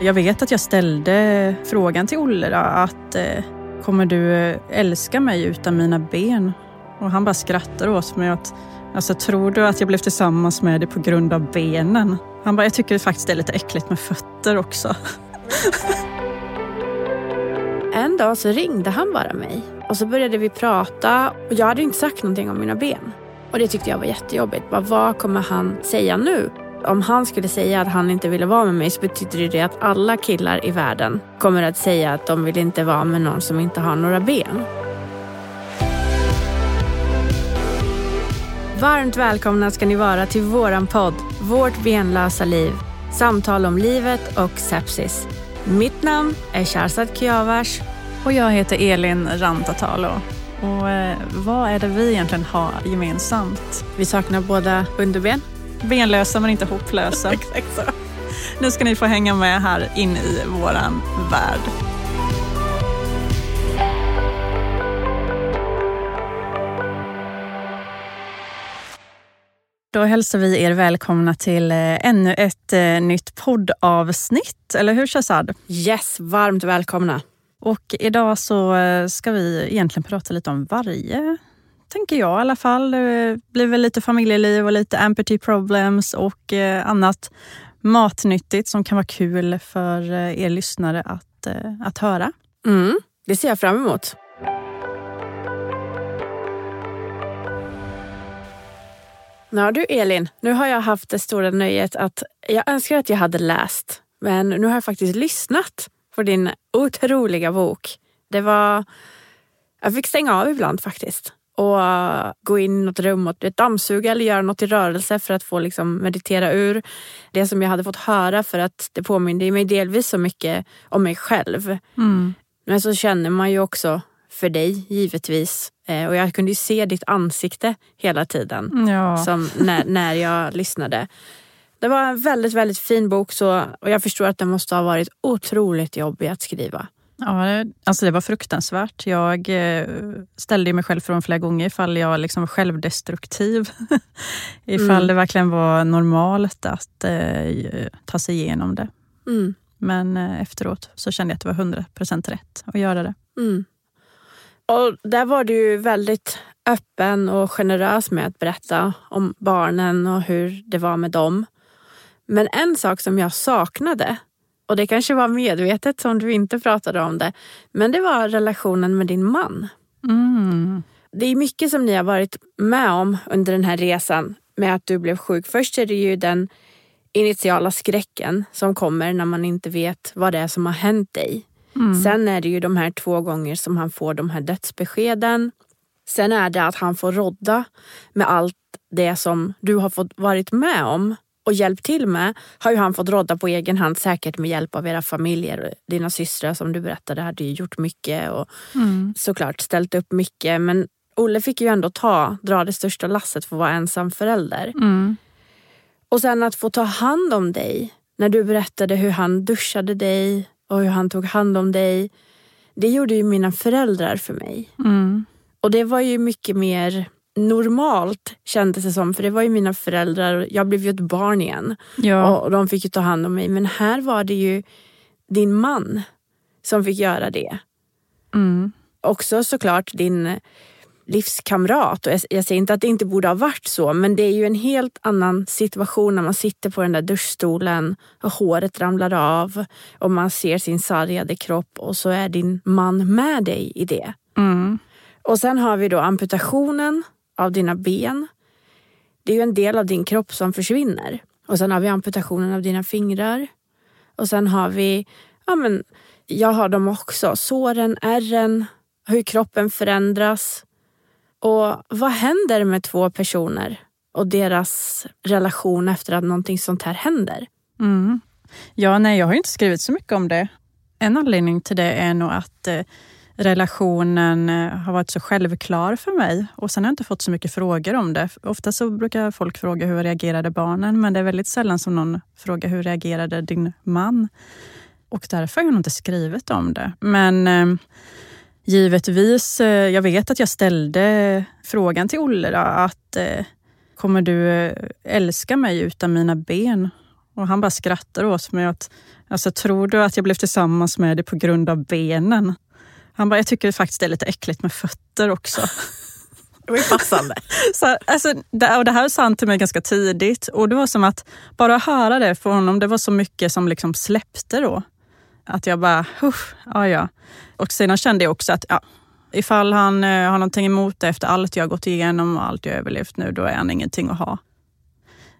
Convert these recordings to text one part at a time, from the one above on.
Jag vet att jag ställde frågan till Olle då, att eh, kommer du eh, älska mig utan mina ben? Och han bara skrattar åt mig att Alltså tror du att jag blev tillsammans med dig på grund av benen? Han bara, jag tycker faktiskt det är lite äckligt med fötter också. En dag så ringde han bara mig och så började vi prata och jag hade inte sagt någonting om mina ben. Och det tyckte jag var jättejobbigt. Bara, vad kommer han säga nu? Om han skulle säga att han inte ville vara med mig så betyder det att alla killar i världen kommer att säga att de vill inte vara med någon som inte har några ben. Varmt välkomna ska ni vara till våran podd Vårt benlösa liv. Samtal om livet och sepsis. Mitt namn är Sharzad Kiavars. Och jag heter Elin Rantatalo. Och eh, vad är det vi egentligen har gemensamt? Vi saknar båda underben. Benlösa men inte hopplösa. Exakt så. Nu ska ni få hänga med här in i våran värld. Då hälsar vi er välkomna till eh, ännu ett eh, nytt poddavsnitt. Eller hur Shazad? Yes, varmt välkomna. Och idag så eh, ska vi egentligen prata lite om varje, tänker jag i alla fall. Det blir väl lite familjeliv och lite empathy problems och eh, annat matnyttigt som kan vara kul för eh, er lyssnare att, eh, att höra. Mm, det ser jag fram emot. Ja du Elin, nu har jag haft det stora nöjet att jag önskar att jag hade läst. Men nu har jag faktiskt lyssnat på din otroliga bok. Det var... Jag fick stänga av ibland faktiskt och gå in i något rum och dammsuga eller göra något i rörelse för att få liksom meditera ur det som jag hade fått höra för att det påminde mig delvis så mycket om mig själv. Mm. Men så känner man ju också för dig givetvis. Eh, och jag kunde ju se ditt ansikte hela tiden ja. som när, när jag lyssnade. Det var en väldigt, väldigt fin bok så, och jag förstår att den måste ha varit otroligt jobbig att skriva. Ja, alltså det var fruktansvärt. Jag eh, ställde mig själv från flera gånger ifall jag liksom var självdestruktiv. ifall mm. det verkligen var normalt att eh, ta sig igenom det. Mm. Men eh, efteråt så kände jag att det var 100% rätt att göra det. Mm. Och där var du väldigt öppen och generös med att berätta om barnen och hur det var med dem. Men en sak som jag saknade, och det kanske var medvetet som du inte pratade om det, men det var relationen med din man. Mm. Det är mycket som ni har varit med om under den här resan med att du blev sjuk. Först är det ju den initiala skräcken som kommer när man inte vet vad det är som har hänt dig. Mm. Sen är det ju de här två gånger som han får de här dödsbeskeden. Sen är det att han får rodda med allt det som du har fått varit med om och hjälpt till med har ju han fått rodda på egen hand säkert med hjälp av era familjer. Dina systrar som du berättade hade ju gjort mycket och mm. såklart ställt upp mycket. Men Olle fick ju ändå ta, dra det största lasset för att vara ensam förälder. Mm. Och sen att få ta hand om dig när du berättade hur han duschade dig, och hur han tog hand om dig. Det gjorde ju mina föräldrar för mig. Mm. Och det var ju mycket mer normalt kändes det som. För det var ju mina föräldrar. Jag blev ju ett barn igen. Ja. Och de fick ju ta hand om mig. Men här var det ju din man som fick göra det. Mm. Också såklart din livskamrat. Och jag, jag säger inte att det inte borde ha varit så, men det är ju en helt annan situation när man sitter på den där duschstolen och håret ramlar av och man ser sin sargade kropp och så är din man med dig i det. Mm. Och sen har vi då amputationen av dina ben. Det är ju en del av din kropp som försvinner. Och sen har vi amputationen av dina fingrar. Och sen har vi, ja men jag har dem också, såren, ärren, hur kroppen förändras. Och vad händer med två personer och deras relation efter att någonting sånt här händer? Mm. Ja, nej, jag har inte skrivit så mycket om det. En anledning till det är nog att eh, relationen eh, har varit så självklar för mig och sen har jag inte fått så mycket frågor om det. Ofta så brukar folk fråga hur reagerade barnen, men det är väldigt sällan som någon frågar hur reagerade din man? Och därför har jag nog inte skrivit om det. Men eh, givetvis, eh, jag vet att jag ställde frågan till Olle då, att eh, kommer du eh, älska mig utan mina ben? Och han bara skrattar åt mig. Att, alltså, tror du att jag blev tillsammans med dig på grund av benen? Han bara, jag tycker faktiskt det är lite äckligt med fötter också. Det var ju passande. Så, alltså, det, och det här är sant till mig ganska tidigt. Och det var som att bara höra det från honom, det var så mycket som liksom släppte då. Att jag bara, ja ja. Och sedan kände jag också att ja, ifall han eh, har någonting emot det efter allt jag gått igenom och allt jag överlevt nu, då är han ingenting att ha.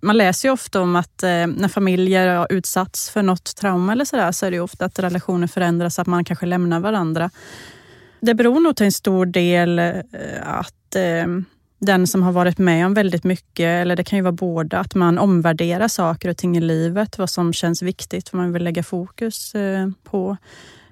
Man läser ju ofta om att eh, när familjer har utsatts för något trauma eller sådär, så är det ofta att relationer förändras, att man kanske lämnar varandra. Det beror nog till en stor del eh, att eh, den som har varit med om väldigt mycket, eller det kan ju vara båda, att man omvärderar saker och ting i livet, vad som känns viktigt, vad man vill lägga fokus eh, på.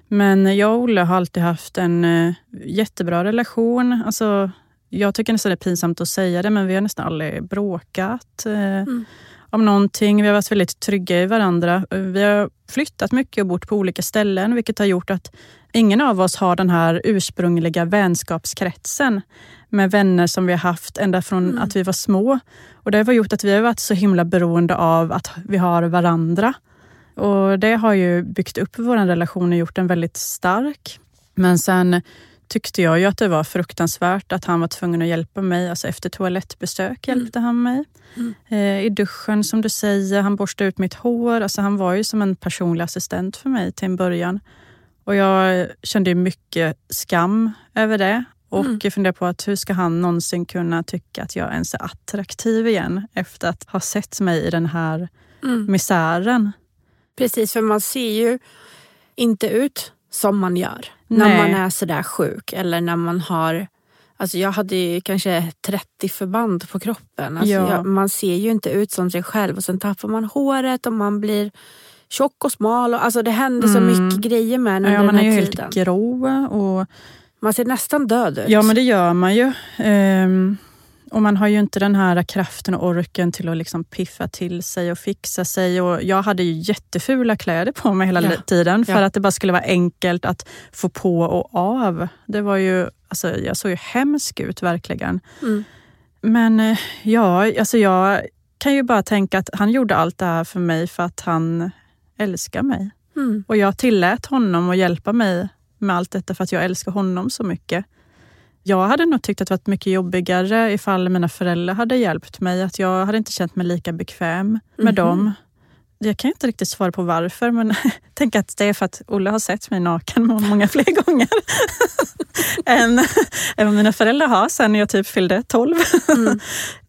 Men jag och Olle har alltid haft en eh, jättebra relation. Alltså, jag tycker nästan det är pinsamt att säga det, men vi har nästan aldrig bråkat eh, mm. om någonting. Vi har varit väldigt trygga i varandra. Vi har flyttat mycket och bott på olika ställen, vilket har gjort att ingen av oss har den här ursprungliga vänskapskretsen med vänner som vi har haft ända från mm. att vi var små. Och Det har gjort att vi har varit så himla beroende av att vi har varandra. Och Det har ju byggt upp vår relation och gjort den väldigt stark. Men sen tyckte jag ju att det var fruktansvärt att han var tvungen att hjälpa mig. Alltså efter toalettbesök mm. hjälpte mm. han mig. Mm. Eh, I duschen som du säger, han borstade ut mitt hår. Alltså han var ju som en personlig assistent för mig till en början. Och jag kände mycket skam över det. Och mm. funderade på att hur ska han någonsin kunna tycka att jag ens är attraktiv igen efter att ha sett mig i den här mm. misären. Precis, för man ser ju inte ut som man gör Nej. när man är sådär sjuk eller när man har Alltså jag hade ju kanske 30 förband på kroppen. Alltså ja. jag, man ser ju inte ut som sig själv och sen tappar man håret och man blir tjock och smal. Och, alltså det händer mm. så mycket grejer med en under ja, man den här är ju tiden. helt grå. Och... Man ser nästan död ut. Ja men det gör man ju. Um... Och man har ju inte den här kraften och orken till att liksom piffa till sig och fixa sig. Och jag hade ju jättefula kläder på mig hela ja. tiden för ja. att det bara skulle vara enkelt att få på och av. Det var ju, alltså, jag såg ju hemsk ut verkligen. Mm. Men eh, ja, alltså jag kan ju bara tänka att han gjorde allt det här för mig för att han älskar mig. Mm. Och jag tillät honom att hjälpa mig med allt detta för att jag älskar honom så mycket. Jag hade nog tyckt att det varit mycket jobbigare ifall mina föräldrar hade hjälpt mig. Att jag hade inte känt mig lika bekväm med mm -hmm. dem. Jag kan inte riktigt svara på varför, men tänk att det är för att Olle har sett mig naken många fler gånger än, än vad mina föräldrar har sen jag typ fyllde 12. Mm.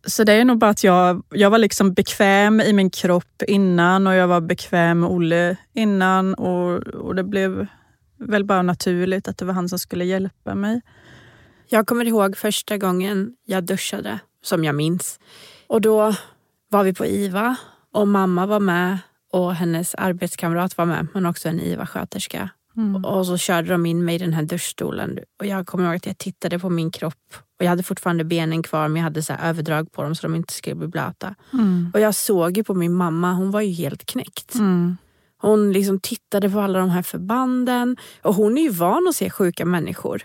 Så det är nog bara att jag, jag var liksom bekväm i min kropp innan och jag var bekväm med Olle innan och, och det blev väl bara naturligt att det var han som skulle hjälpa mig. Jag kommer ihåg första gången jag duschade, som jag minns. Och då var vi på IVA och mamma var med och hennes arbetskamrat var med, men också en IVA-sköterska. Mm. Och så körde de in mig i den här duschstolen. Och jag kommer ihåg att jag tittade på min kropp. Och Jag hade fortfarande benen kvar men jag hade så överdrag på dem så de inte skulle bli blöta. Mm. Och jag såg ju på min mamma, hon var ju helt knäckt. Mm. Hon liksom tittade på alla de här förbanden och hon är ju van att se sjuka människor.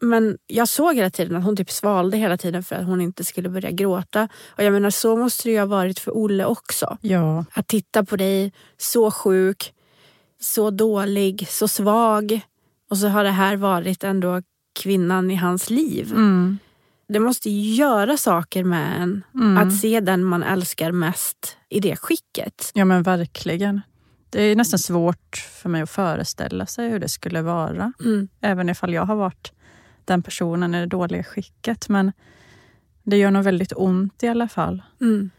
Men jag såg hela tiden att hon typ svalde hela tiden för att hon inte skulle börja gråta. Och jag menar så måste det ju ha varit för Olle också. Ja. Att titta på dig så sjuk, så dålig, så svag och så har det här varit ändå kvinnan i hans liv. Mm. Det måste göra saker med en mm. att se den man älskar mest i det skicket. Ja men verkligen. Det är nästan svårt för mig att föreställa sig hur det skulle vara. Mm. Även ifall jag har varit den personen i det dåliga skicket. Men det gör nog väldigt ont i alla fall. Mm.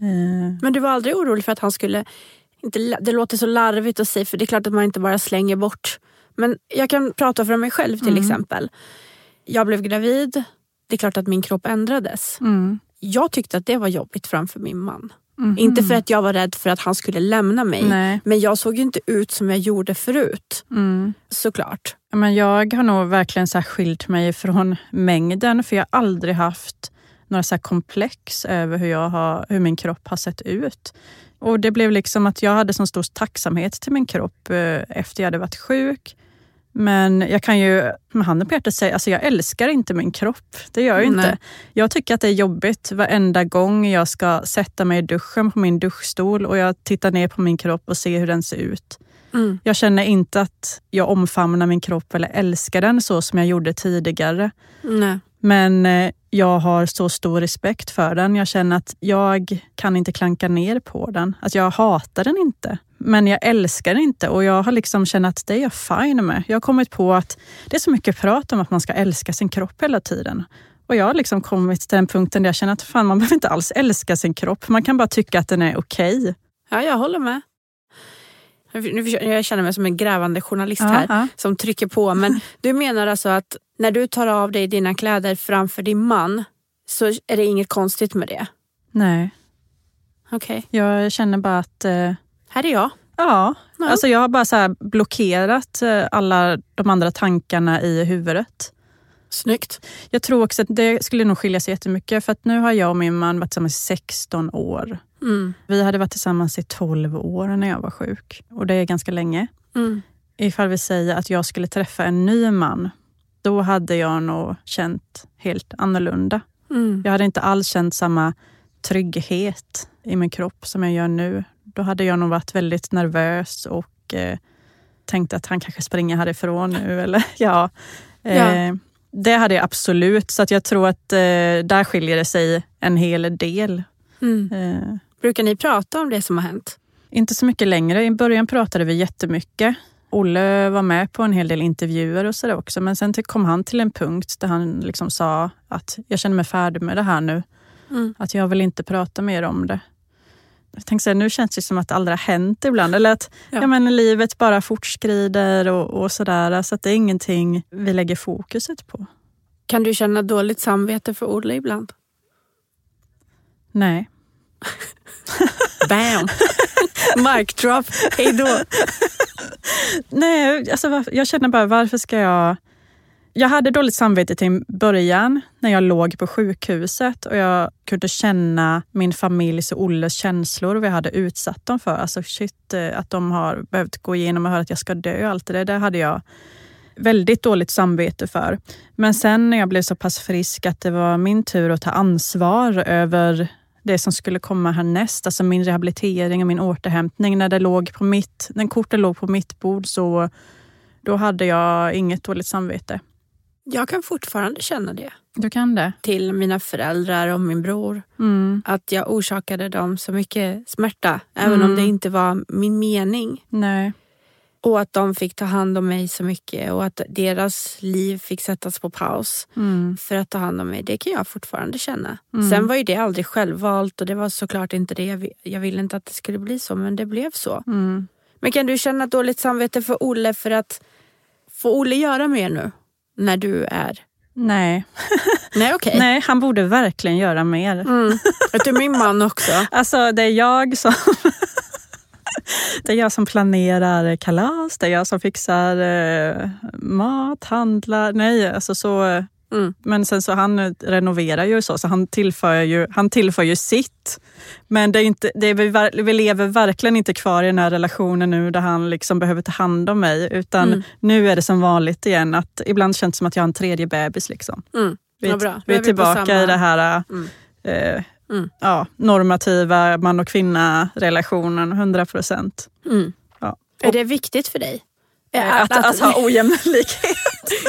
Eh. Men du var aldrig orolig för att han skulle... Inte, det låter så larvigt att säga för det är klart att man inte bara slänger bort. Men jag kan prata för mig själv till mm. exempel. Jag blev gravid. Det är klart att min kropp ändrades. Mm. Jag tyckte att det var jobbigt framför min man. Mm. Inte för att jag var rädd för att han skulle lämna mig. Nej. Men jag såg inte ut som jag gjorde förut. Mm. Såklart. Men jag har nog verkligen så skilt mig från mängden för jag har aldrig haft några så komplex över hur, jag har, hur min kropp har sett ut. Och Det blev liksom att jag hade så stor tacksamhet till min kropp eh, efter jag hade varit sjuk. Men jag kan ju med handen på hjärtat säga, alltså jag älskar inte min kropp. Det gör jag inte. Nej. Jag tycker att det är jobbigt varenda gång jag ska sätta mig i duschen på min duschstol och jag tittar ner på min kropp och ser hur den ser ut. Mm. Jag känner inte att jag omfamnar min kropp eller älskar den så som jag gjorde tidigare. Nej. Men eh, jag har så stor respekt för den. Jag känner att jag kan inte klanka ner på den. Att jag hatar den inte. Men jag älskar den inte och jag har liksom känt att det är jag fine med. Jag har kommit på att det är så mycket prat om att man ska älska sin kropp hela tiden. Och jag har liksom kommit till den punkten där jag känner att fan, man behöver inte alls älska sin kropp. Man kan bara tycka att den är okej. Ja, jag håller med. Nu Jag känner mig som en grävande journalist här som trycker på. Men du menar alltså att när du tar av dig dina kläder framför din man så är det inget konstigt med det? Nej, Okej, jag känner bara att eh, här är jag. Ja, Ja. alltså jag har bara så blockerat eh, alla de andra tankarna i huvudet. Snyggt. Jag tror också att det skulle nog skilja sig jättemycket för att nu har jag och min man varit tillsammans i 16 år. Mm. Vi hade varit tillsammans i 12 år när jag var sjuk och det är ganska länge. Mm. Ifall vi säger att jag skulle träffa en ny man, då hade jag nog känt helt annorlunda. Mm. Jag hade inte alls känt samma trygghet i min kropp som jag gör nu. Då hade jag nog varit väldigt nervös och eh, tänkt att han kanske springer härifrån nu. Eller, ja. Eh, Ja. Det hade jag absolut, så att jag tror att eh, där skiljer det sig en hel del. Mm. Eh, Brukar ni prata om det som har hänt? inte så mycket längre. I början pratade vi jättemycket. Olle var med på en hel del intervjuer och sådär också. Men sen till- kom han till en punkt där han liksom sa att jag känner mig färdig med det här nu. Mm. Att jag vill inte prata mer om det. Jag tänkte säga, nu känns det som att det aldrig har hänt ibland. Eller att Ja. ja. men, livet bara fortskrider och, och sådär. Så att det är ingenting vi lägger fokuset på. Kan du känna dåligt samvete för Olle ibland? Nej. Bam! Mic drop. Hej då. Nej, alltså, jag känner bara varför ska jag... Jag hade dåligt samvete till början när jag låg på sjukhuset och jag kunde känna min familjs och Olles känslor och vad jag hade utsatt dem för. Alltså shit, eh, att de har behövt gå igenom och höra att jag ska dö och allt det där. Det hade jag väldigt dåligt samvete för. Men sen när jag blev så pass frisk att det var min tur att ta ansvar över det som skulle komma härnäst, alltså min rehabilitering och min återhämtning. När det låg på mitt, när korten låg på mitt bord så då hade jag inget dåligt samvete. Jag kan fortfarande känna det Du kan det? till mina föräldrar och min bror. Mm. Att jag orsakade dem så mycket smärta, även om Mm. det inte var min mening. Nej. Och att de fick ta hand om mig så mycket och att deras liv fick sättas på paus Mm. för att ta hand om mig. Det kan jag fortfarande känna. Mm. Sen var ju det aldrig självvalt och det var såklart inte det. Jag vi- Jag ville inte att det skulle bli så, men det blev så. Mm. Men kan du känna dåligt samvete för Olle för att få Olle göra mer nu? När du är... Nej. Nej, okej. Nej, han borde verkligen göra mer. Mm. Vet du, min man också. Alltså det är jag som Det är jag som planerar kalas, det är jag som fixar eh, mat, handlar. Nej, alltså så... Mm. Men sen så han renoverar ju så, så han tillför ju, han tillför ju sitt. Men det är inte, det är, vi, vi lever verkligen inte kvar i den här relationen nu där han liksom behöver ta hand om mig. Utan Mm. nu är det som vanligt igen, att ibland känns det som att jag har en tredje bebis. Liksom. Mm. Vi. Då vi är vi tillbaka samma- i det här Mm. eh, Mm. ja, normativa man och kvinna-relationen, 100 procent. Mm. Ja. Är det viktigt för dig? Att, att, ha ojämlikhet.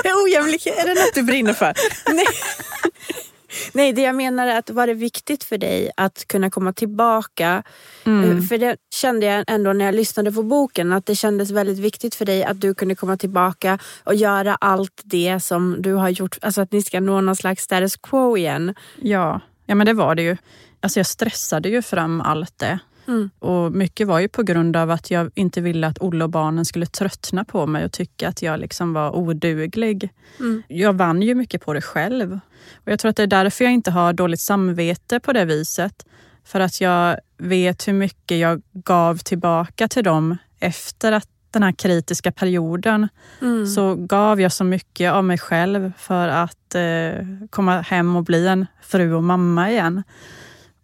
Ojämlikhet, är det något du brinner för? Nej. Nej, det jag menar är att var det viktigt för dig att kunna komma tillbaka? Mm. För det kände jag ändå när jag lyssnade på boken att det kändes väldigt viktigt för dig att du kunde komma tillbaka och göra allt det som du har gjort. Alltså att ni ska nå någon slags status quo igen. Ja. Ja, men det var det ju. Alltså jag stressade ju fram allt det. Mm. Och mycket var ju på grund av att jag inte ville att Olle och barnen skulle tröttna på mig och tycka att jag liksom var oduglig. Mm. Jag vann ju mycket på det själv. Och Jag tror att det är därför jag inte har dåligt samvete på det viset. För att jag vet hur mycket jag gav tillbaka till dem efter att den här kritiska perioden. Mm. Så gav jag så mycket av mig själv för att eh, komma hem och bli en fru och mamma igen.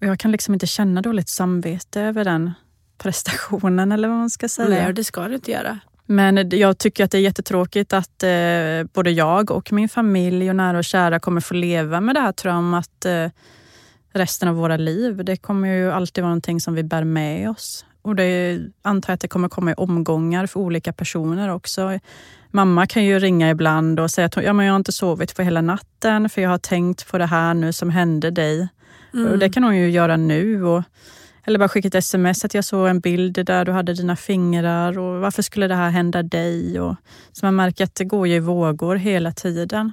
Och jag kan liksom inte känna dåligt samvete över den prestationen eller vad man ska säga. Nej, det ska du inte göra. Men jag tycker att det är jättetråkigt att eh, både jag och min familj och nära och kära kommer få leva med det här traumat eh, resten av våra liv. Det kommer ju alltid vara någonting som vi bär med oss. Och det antar jag att det kommer komma i omgångar för olika personer också. Mamma kan ju ringa ibland och säga att ja, men jag har inte sovit för hela natten för jag har tänkt på det här nu som hände dig. Mm. Och det kan hon ju göra nu. Och, eller bara skicka ett sms att jag såg en bild där du hade dina fingrar och varför skulle det här hända dig? Och, så man märker att det går ju i vågor hela tiden.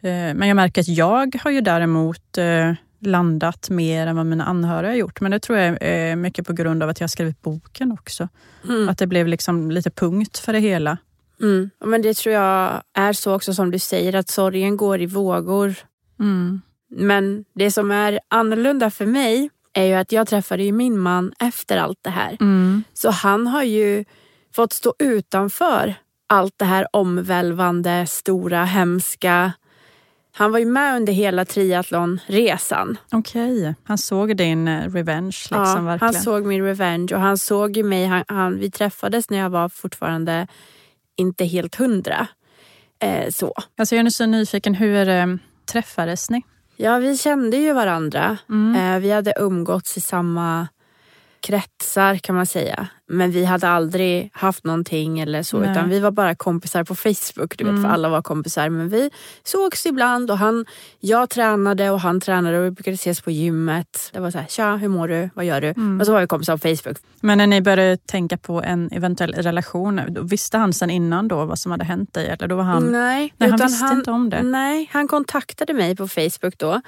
Eh, men jag märker att jag har ju däremot eh, landat mer än vad mina anhöriga har gjort. Men det tror jag är mycket på grund av att jag har skrivit boken också. Mm. Att det blev liksom lite punkt för det hela. Mm. Men Det tror jag är så också som du säger, att sorgen går i vågor. Mm. Men det som är annorlunda för mig är ju att jag träffade min man efter allt det här. Mm. Så han har ju fått stå utanför allt det här omvälvande, stora, hemska. Han var ju med under hela triathlonresan. Okej, okay. han såg din eh, revenge. Liksom, ja, verkligen. han såg min revenge och han såg ju mig. Han, han, vi träffades när jag var fortfarande inte helt hundra. Eh, så. Alltså jag är så nyfiken, hur eh, träffades ni? Ja, vi kände ju varandra. Mm. Eh, vi hade umgåtts i samma kretsar kan man säga. Men vi hade aldrig haft någonting eller så Nej. utan vi var bara kompisar på Facebook. Du vet, mm. för alla var kompisar. Men vi sågs ibland och han, jag tränade och han tränade och vi brukade ses på gymmet. Det var så här, tja hur mår du? Vad gör du? Mm. Och så var vi kompisar på Facebook. Men när ni började tänka på en eventuell relation, visste han sen innan då vad som hade hänt dig? Eller då var han, nej, nej han visste han, inte om det? Nej, han kontaktade mig på Facebook då.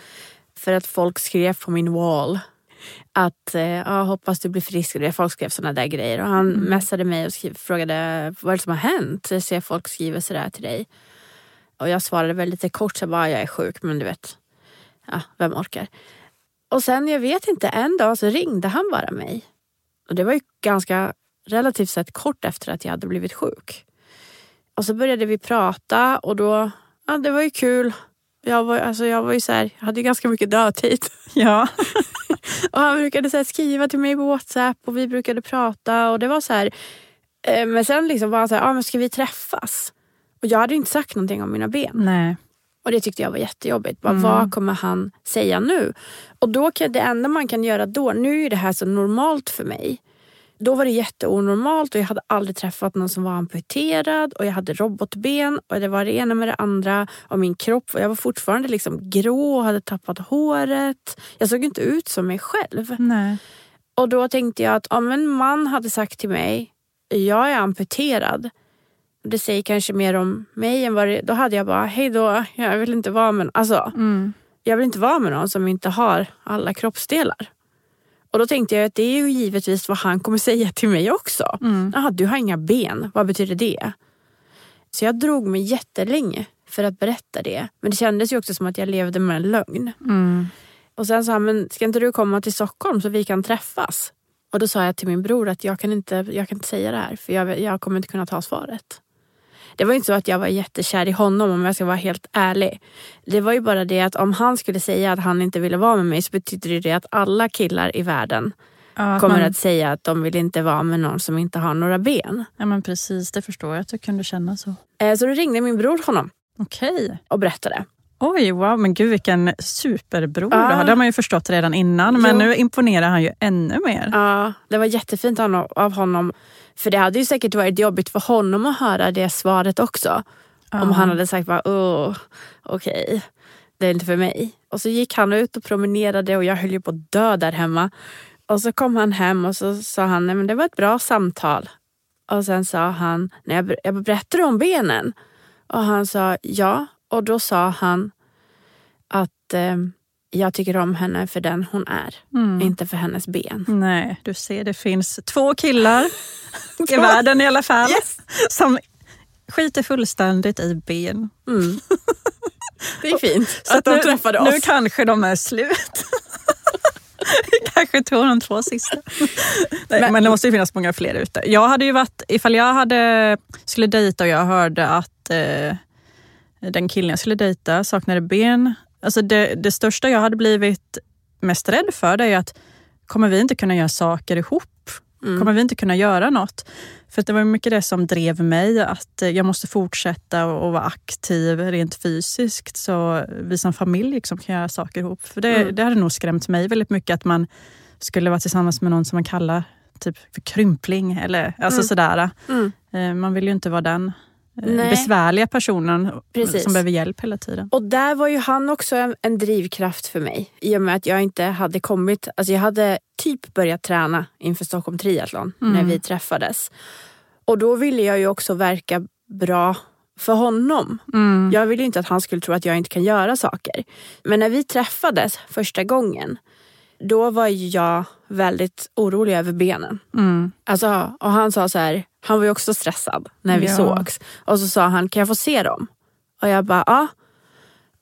För att folk skrev på min wall att eh, ja, hoppas du blir frisk. Folk skrev sådana där grejer. Och han mm. messade mig och skrev, frågade vad är det som har hänt. Jag ser folk skriver sådär till dig. Och jag svarade väl lite kort, så bara jag är sjuk men du vet, ja, vem orkar? Och sen, jag vet inte, en dag så ringde han bara mig. Och det var ju ganska relativt sett kort efter att jag hade blivit sjuk. Och så började vi prata och då, ja det var ju kul. Jag var, alltså jag var ju så här, jag hade ganska mycket dödtid. Ja. och han brukade så skriva till mig på Whatsapp och vi brukade prata och det var så här. Eh, men sen liksom var han så här, ah, men ska vi träffas? Och jag hade inte sagt någonting om mina ben. Nej. Och det tyckte jag var jättejobbigt. Bara, mm. Vad kommer han säga nu? Och då kan, det enda man kan göra då, nu är det här så normalt för mig. Då var det jätteonormalt och jag hade aldrig träffat någon som var amputerad och jag hade robotben och det var det ena med det andra. Och min kropp, jag var fortfarande liksom grå och hade tappat håret. Jag såg inte ut som mig själv. Nej. Och då tänkte jag att om en man hade sagt till mig, jag är amputerad. Det säger kanske mer om mig än vad det, Då hade jag bara, hej då, jag vill inte vara med alltså, mm. Jag vill inte vara med någon som inte har alla kroppsdelar. Och då tänkte jag att det är ju givetvis vad han kommer säga till mig också. Mm. Jaha, du har inga ben, vad betyder det? Så jag drog mig jättelänge för att berätta det. Men det kändes ju också som att jag levde med en lögn. Mm. Och sen sa han, men ska inte du komma till Stockholm så vi kan träffas? Och då sa jag till min bror att jag kan inte, jag kan inte säga det här för jag, jag kommer inte kunna ta svaret. Det var inte så att jag var jättekär i honom om jag ska vara helt ärlig. Det var ju bara det att om han skulle säga att han inte ville vara med mig så betyder det att alla killar i världen ja, kommer man... att säga att de vill inte vara med någon som inte har några ben. Ja men precis, det förstår jag att du kunde känna så. Eh, så då ringde min bror honom. Okej. Och berättade. Oj, wow, men gud vilken superbror du har. Det har man ju förstått redan innan, men jo. nu imponerar han ju ännu mer. Ja, det var jättefint av honom för det hade ju säkert varit jobbigt för honom att höra det svaret också. Uh. Om han hade sagt bara, oh, okej, okay. det är inte för mig. Och så gick han ut och promenerade och jag höll ju på att dö där hemma. Och så kom han hem och så sa han, nej men det var ett bra samtal. Och sen sa han, jag, jag berättade om benen. Och han sa ja. Och då sa han att eh, jag tycker om henne för den hon är, mm. inte för hennes ben. Nej, du ser det finns två killar i världen i alla fall yes. som skiter fullständigt i ben. Mm. Det är fint Så att de nu, träffade oss. Nu kanske de är slut. kanske tog de två sista. Nej, men, men, det måste ju finnas många fler ute. Jag hade ju varit, ifall jag hade, skulle dejta och jag hörde att eh, den killen jag skulle dejta saknade ben Alltså det, det största jag hade blivit mest rädd för det är att kommer vi inte kunna göra saker ihop? Mm. Kommer vi inte kunna göra något? För det var mycket det som drev mig, att jag måste fortsätta och vara aktiv rent fysiskt så vi som familj liksom kan göra saker ihop. För det, mm. det hade nog skrämt mig väldigt mycket att man skulle vara tillsammans med någon som man kallar typ för krympling eller alltså mm. sådär. Mm. Eh, man vill ju inte vara den eh, Nej. besvärliga personen Precis. som behöver hjälp hela tiden. Och där var ju han också en, en, drivkraft för mig. I och med att jag inte hade kommit, alltså jag hade typ börjat träna inför Stockholm Triathlon mm. när vi träffades. Och då ville jag ju också verka bra för honom. Mm. Jag ville inte att han skulle tro att jag inte kan göra saker. Men när vi träffades första gången då var jag väldigt orolig över benen. Mm. Alltså, och han sa så här, han var ju också stressad när vi ja. sågs. Och så sa han, kan jag få se dem? Och jag bara, ja.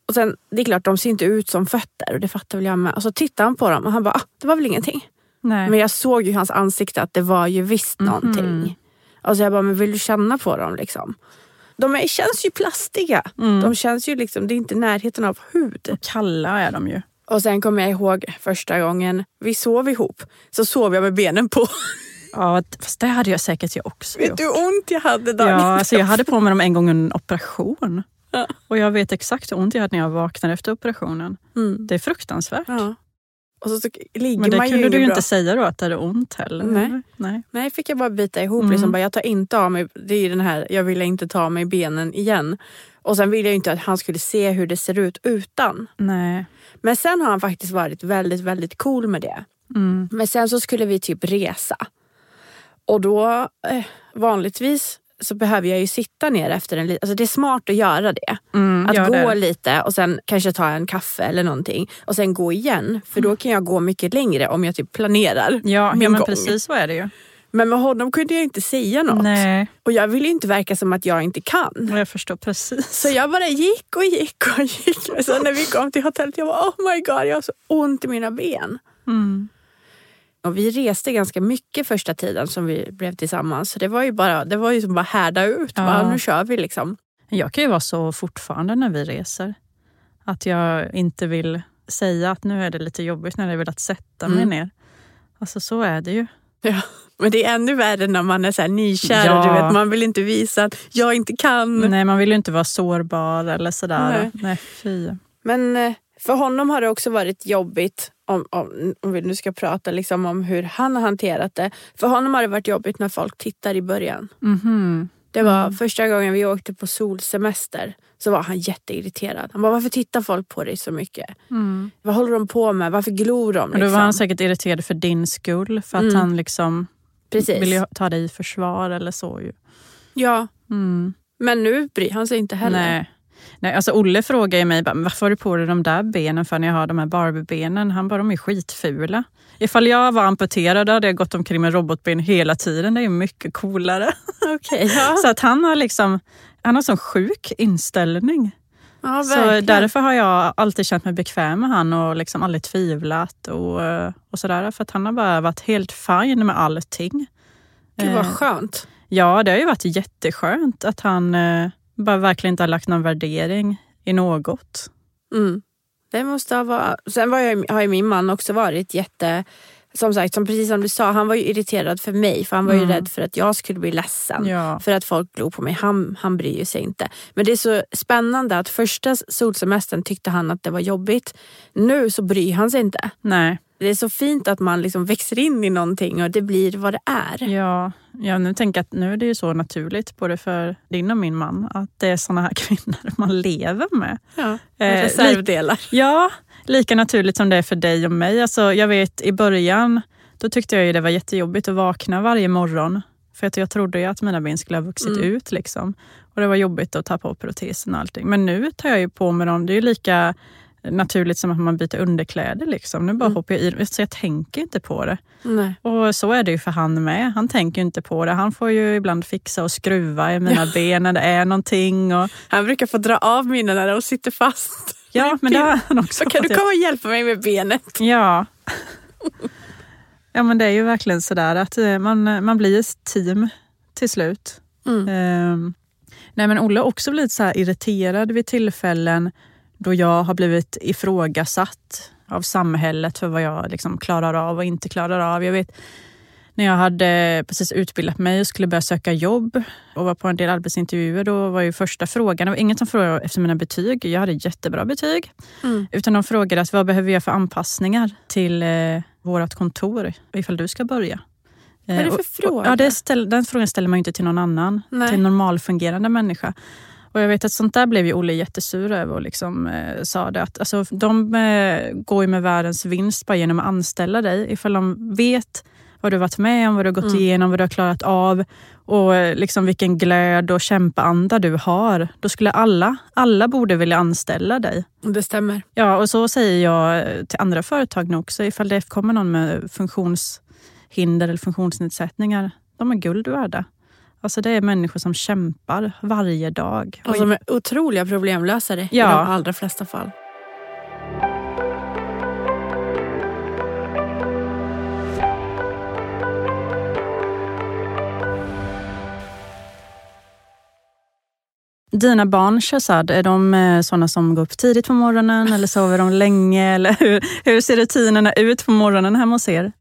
Och sen, det är klart, de ser inte ut som fötter och det fattar väl jag med. Och så tittade han på dem och han bara, ah, det var väl ingenting. Nej. Men jag såg ju hans ansikte att det var ju visst mm -hmm. någonting. Och så jag bara, men vill du känna på dem liksom? De är, känns ju plastiga. Mm. De känns ju liksom, det är inte närheten av hud. Och kalla är de ju. Och sen kommer jag ihåg första gången vi sov ihop. Så sov jag med benen på. Ja, fast det hade jag säkert jag också Vet du hur ont jag hade dagen Ja, alltså jag hade på mig dem en gång under en operation. Ja. Och jag vet exakt hur ont jag hade när jag vaknade efter operationen. Mm. Det är fruktansvärt. Ja. Och så, så ligger Men det man kunde du ju inte säga då att det hade ont heller. Nej, Nej. Nej fick jag bara bita ihop. Mm. Liksom, bara, jag tar inte av mig, det är den här, jag ville inte ta av mig benen igen. Och sen ville jag inte att han skulle se hur det ser ut utan. Nej. Men sen har han faktiskt varit väldigt, väldigt cool med det. Mm. Men sen så skulle vi typ resa. Och då, eh, vanligtvis så behöver jag ju sitta ner efter en alltså Det är smart att göra det. Mm, att gå det. lite och sen kanske ta en kaffe eller någonting och sen gå igen. För då mm. kan jag gå mycket längre om jag typ planerar ja, min ja, men gång. Precis så är det ju. Men med honom kunde jag inte säga något. Nej. Och jag ville inte verka som att jag inte kan. Jag förstår precis. Så jag bara gick och gick och gick. Så när vi kom till hotellet jag var oh my god, jag har så ont i mina ben. Mm. Och vi reste ganska mycket första tiden som vi blev tillsammans. Så det var ju bara, det var ju som bara härda ut. Ja. Bara, nu kör vi liksom. Jag kan ju vara så fortfarande när vi reser. Att jag inte vill säga att nu är det lite jobbigt när jag vill att sätta mig mm. ner. Alltså så är det ju. Ja, men det är ännu värre när man är så här nykär ja. du vet, man vill inte visa att jag inte kan. Nej, man vill ju inte vara sårbar eller sådär. Nej. Nej, fy. Men eh, för honom har det också varit jobbigt, om, om, om vi nu ska prata liksom om hur han har hanterat det. För honom har det varit jobbigt när folk tittar i början. Mm -hmm. Det var mm. första gången vi åkte på solsemester så var han jätteirriterad. Han bara, varför tittar folk på dig så mycket? Mm. Vad håller de på med? Varför glor de? Liksom? då var han liksom? säkert irriterad för din skull. För att mm. han liksom Precis. ville ta dig i försvar eller så. Ju. Ja, mm. men nu bryr han sig inte heller. Nej. Nej, alltså Olle frågar mig bara, varför har du på dig de där benen för när jag har de här Barbie-benen? Han bara, de är skitfula. Ifall jag var amputerad hade jag gått omkring med robotben hela tiden. Det är mycket coolare. Okay, ja. Så att han har liksom, han har sån sjuk inställning. Ja, så därför har jag alltid känt mig bekväm med han och liksom aldrig tvivlat och, och sådär. För att han har bara varit helt fin med allting. Gud vad eh, skönt. Ja, det har ju varit jätteskönt att han eh, bara verkligen inte har lagt någon värdering i något. Mm. Det måste ha varit... Sen var jag, har ju min man också varit jätte... Som sagt, som precis som du sa, han var ju irriterad för mig för han var mm. ju rädd för att jag skulle bli ledsen. Ja. För att folk glor på mig. Han, han bryr sig inte. Men det är så spännande att första solsemestern tyckte han att det var jobbigt. Nu så bryr han sig inte. Nej. Det är så fint att man liksom växer in i någonting och det blir vad det är. Ja, ja nu tänker att nu är det ju så naturligt både för din och min man att det är såna här kvinnor man lever med. Ja, med eh, reservdelar. Li ja, lika naturligt som det är för dig och mig. Alltså, jag vet i början, då tyckte jag ju det var jättejobbigt att vakna varje morgon. För att jag trodde ju att mina ben skulle ha vuxit mm. ut. Liksom. Och Det var jobbigt att ta på protesen och allting. Men nu tar jag ju på mig dem. Det är ju lika naturligt som att man byter underkläder. Liksom. Nu bara mm. hoppar jag i så jag tänker inte på det. Nej. Och så är det ju för han med. Han tänker inte på det. Han får ju ibland fixa och skruva i mina ben när det är någonting. Och... Han brukar få dra av mina när de sitter fast. Ja, men det har han också. Kan du komma och hjälpa mig med benet? Ja. Ja, men det är ju verkligen sådär att eh, man, man blir ett team till slut. Mm. Um, nej, men Olle har också blivit så irriterad vid tillfällen då jag har blivit ifrågasatt av samhället för vad jag liksom klarar av och inte klarar av. Jag vet, När jag hade precis utbildat mig och skulle börja söka jobb och var på en del arbetsintervjuer, då var ju första frågan, det var ingen som frågade efter mina betyg. Jag hade jättebra betyg. Mm. Utan de frågade att, vad behöver jag för anpassningar till eh, vårt kontor ifall du ska börja. Vad är det för fråga? Ja, det ställ, den frågan ställer man ju inte till någon annan, Nej. till en normalfungerande människa. Och jag vet att sånt där blev ju Olle jättesur över och liksom, eh, sa det att alltså, de eh, går ju med världens vinst bara genom att anställa dig. Ifall de vet vad du varit med om, vad du gått mm. igenom, vad du har klarat av och eh, liksom vilken glöd och kämpaanda du har. Då skulle alla, alla borde vilja anställa dig. Det stämmer. Ja, och så säger jag till andra företag nu också. Ifall det kommer någon med funktionshinder eller funktionsnedsättningar, de är guld värda. Alltså det är människor som kämpar varje dag. Och som är otroliga problemlösare ja. i de allra flesta fall. Dina barn, Shazad, är de eh, sådana som går upp tidigt på morgonen eller sover de länge? Eller hur, hur ser rutinerna ut på morgonen hemma hos er?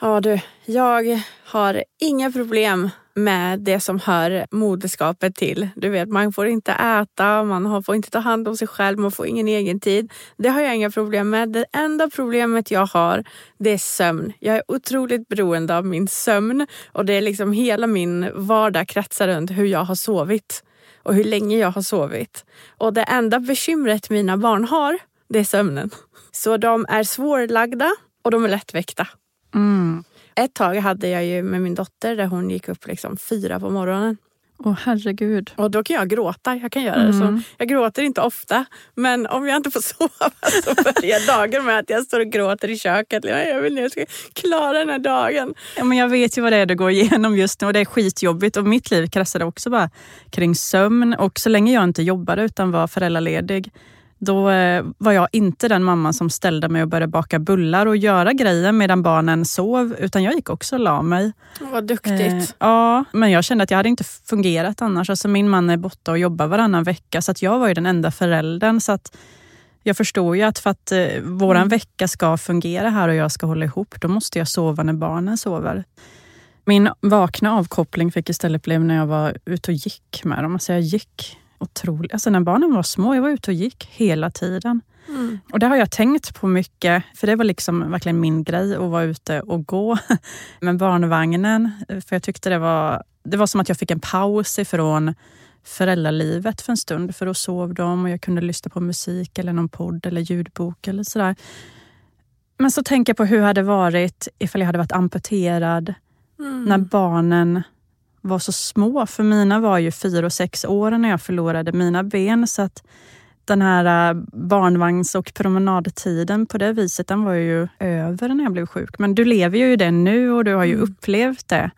Ja du, jag har inga problem med det som hör moderskapet till. Du vet, man får inte äta, man får inte ta hand om sig själv, man får ingen egen tid. Det har jag inga problem med. Det enda problemet jag har, det är sömn. Jag är otroligt beroende av min sömn och det är liksom hela min vardag kretsar runt hur jag har sovit och hur länge jag har sovit. Och det enda bekymret mina barn har, det är sömnen. Så de är svårlagda och de är lättväckta. Mm. Ett tag hade jag ju med min dotter där hon gick upp liksom fyra på morgonen. Åh oh, herregud. Och då kan jag gråta. Jag kan göra mm. det så. Jag gråter inte ofta. Men om jag inte får sova så börjar dagen med att jag står och gråter i köket. Jag vill jag ska klara den här dagen. Ja, men jag vet ju vad det är du går igenom just nu och det är skitjobbigt. Och mitt liv kretsade också bara kring sömn. Och så länge jag inte jobbade utan var föräldraledig då eh, var jag inte den mamman som ställde mig och började baka bullar och göra grejer medan barnen sov, utan jag gick också och la mig. Vad duktigt. Eh, ja, men jag kände att jag hade inte fungerat annars. Alltså min man är borta och jobbar varannan vecka, så att jag var ju den enda föräldern. Så att jag förstår ju att för att eh, våran mm. vecka ska fungera här och jag ska hålla ihop, då måste jag sova när barnen sover. Min vakna avkoppling fick istället bli när jag var ute och gick med dem. Alltså jag gick otroligt. Alltså när barnen var små, jag var ute och gick hela tiden. Mm. Och det har jag tänkt på mycket, för det var liksom verkligen min grej att vara ute och gå med barnvagnen. För jag tyckte det var, det var som att jag fick en paus ifrån föräldralivet för en stund. För då sov de och jag kunde lyssna på musik eller någon podd eller ljudbok eller sådär. Men så tänker jag på hur det hade varit ifall jag hade varit amputerad. Mm. När barnen var så små. För mina var ju fyra och sex år när jag förlorade mina ben. Så att den här äh, barnvagns och promenadtiden på det viset, den var ju över när jag blev sjuk. Men du lever ju i det nu och du har ju mm. upplevt det.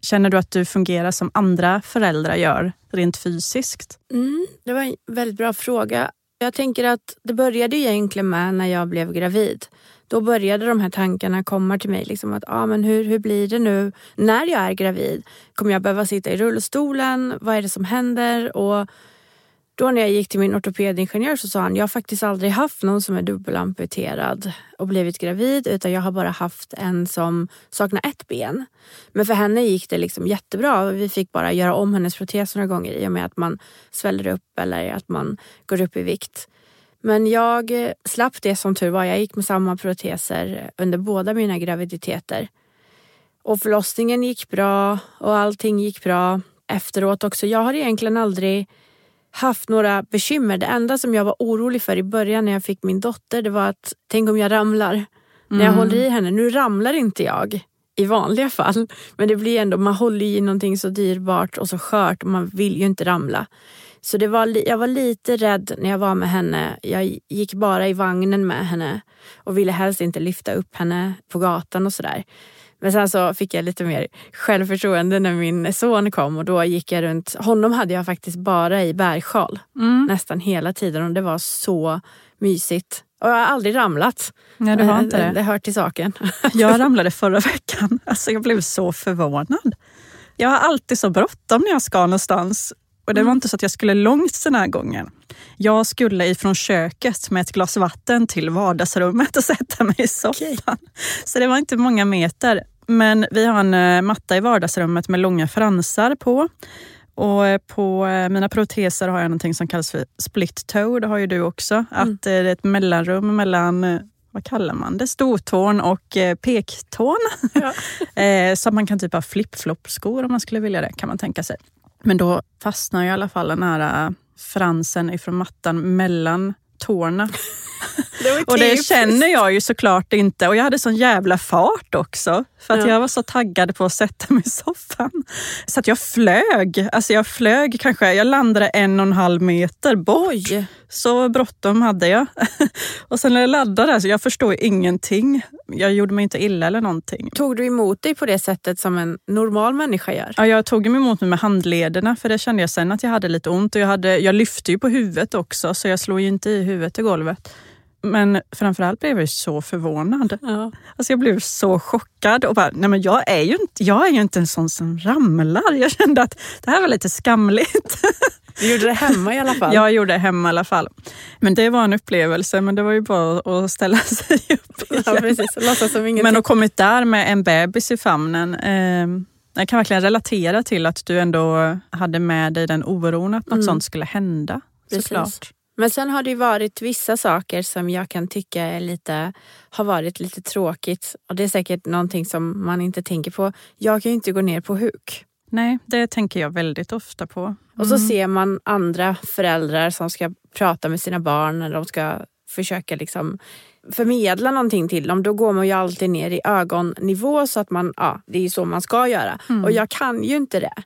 Känner du att du fungerar som andra föräldrar gör, rent fysiskt? Mm, det var en väldigt bra fråga. Jag tänker att det började egentligen med när jag blev gravid då började de här tankarna komma till mig. Liksom att, ah, men hur, hur blir det nu när jag är gravid? Kommer jag behöva sitta i rullstolen? Vad är det som händer? Och då när jag gick till min ortopedingenjör så sa han, jag har faktiskt aldrig haft någon som är dubbelamputerad och blivit gravid utan jag har bara haft en som saknar ett ben. Men för henne gick det liksom jättebra. Vi fick bara göra om hennes protes några gånger i och med att man sväller upp eller att man går upp i vikt. Men jag slapp det som tur var. Jag gick med samma proteser under båda mina graviditeter. Och förlossningen gick bra och allting gick bra efteråt också. Jag har egentligen aldrig haft några bekymmer. Det enda som jag var orolig för i början när jag fick min dotter det var att tänk om jag ramlar. Mm. När jag mm. håller i henne. Nu ramlar inte jag i vanliga fall. Men det blir ändå, man håller i någonting så dyrbart och så skört och man vill ju inte ramla. Så det var, jag var lite rädd när jag var med henne. Jag gick bara i vagnen med henne och ville helst inte lyfta upp henne på gatan och sådär. Men sen så fick jag lite mer självförtroende när min son kom och då gick jag runt. Honom hade jag faktiskt bara i bärsjal mm. nästan hela tiden och det var så mysigt. Och jag har aldrig ramlat. Nej, du har inte det. Det hör till saken. Jag ramlade förra veckan. Alltså jag blev så förvånad. Jag har alltid så bråttom när jag ska någonstans och det var mm. inte så att jag skulle långt den här gången. Jag skulle ifrån köket med ett glas vatten till vardagsrummet och sätta mig i soffan. Okay. Så det var inte många meter. Men vi har en eh, matta i vardagsrummet med långa fransar på. Och eh, på eh, mina proteser har jag någonting som kallas för split toe. Det har ju du också. Mm. Att det är ett mellanrum mellan vad kallar man det? Stortån och pektån. Ja. så man kan typ ha flip-flop-skor om man skulle vilja det, kan man tänka sig. Men då fastnar i alla fall den här äh, fransen ifrån mattan mellan tårna. Det och det känner jag ju såklart inte. Och jag hade sån jävla fart också. För att ja. jag var så taggad på att sätta mig i soffan. Så att jag flög. Alltså jag flög kanske, jag landade en och en halv meter bort. Oj. Så bråttom hade jag. och sen när jag laddade, så jag förstod ingenting. Jag gjorde mig inte illa eller någonting. Tog du emot dig på det sättet som en normal människa gör? Ja, jag tog emot mig med handlederna för det kände jag sen att jag hade lite ont. Och jag, hade, jag lyfte ju på huvudet också så jag slog ju inte i huvudet i golvet. Men framförallt blev jag så förvånad. Ja. Alltså jag blev så chockad och bara, nej men jag är, ju inte, jag är ju inte en sån som ramlar. Jag kände att det här var lite skamligt. Du gjorde det hemma i alla fall? Jag gjorde det hemma i alla fall. Men det var en upplevelse, men det var ju bara att ställa sig upp igen. Ja, precis. som ingenting. Men att kommit där med en bebis i famnen. Eh, jag kan verkligen relatera till att du ändå hade med dig den oron att något mm. sånt skulle hända. Såklart. Men sen har det varit vissa saker som jag kan tycka är lite, har varit lite tråkigt. Och det är säkert någonting som man inte tänker på. Jag kan ju inte gå ner på huk. Nej, det tänker jag väldigt ofta på. Mm. Och så mm. ser man andra föräldrar som ska prata med sina barn när de ska försöka liksom förmedla någonting till dem. Då går man ju alltid ner i ögonnivå så att man, ja, det är så man ska göra. Mm. Och jag kan ju inte det.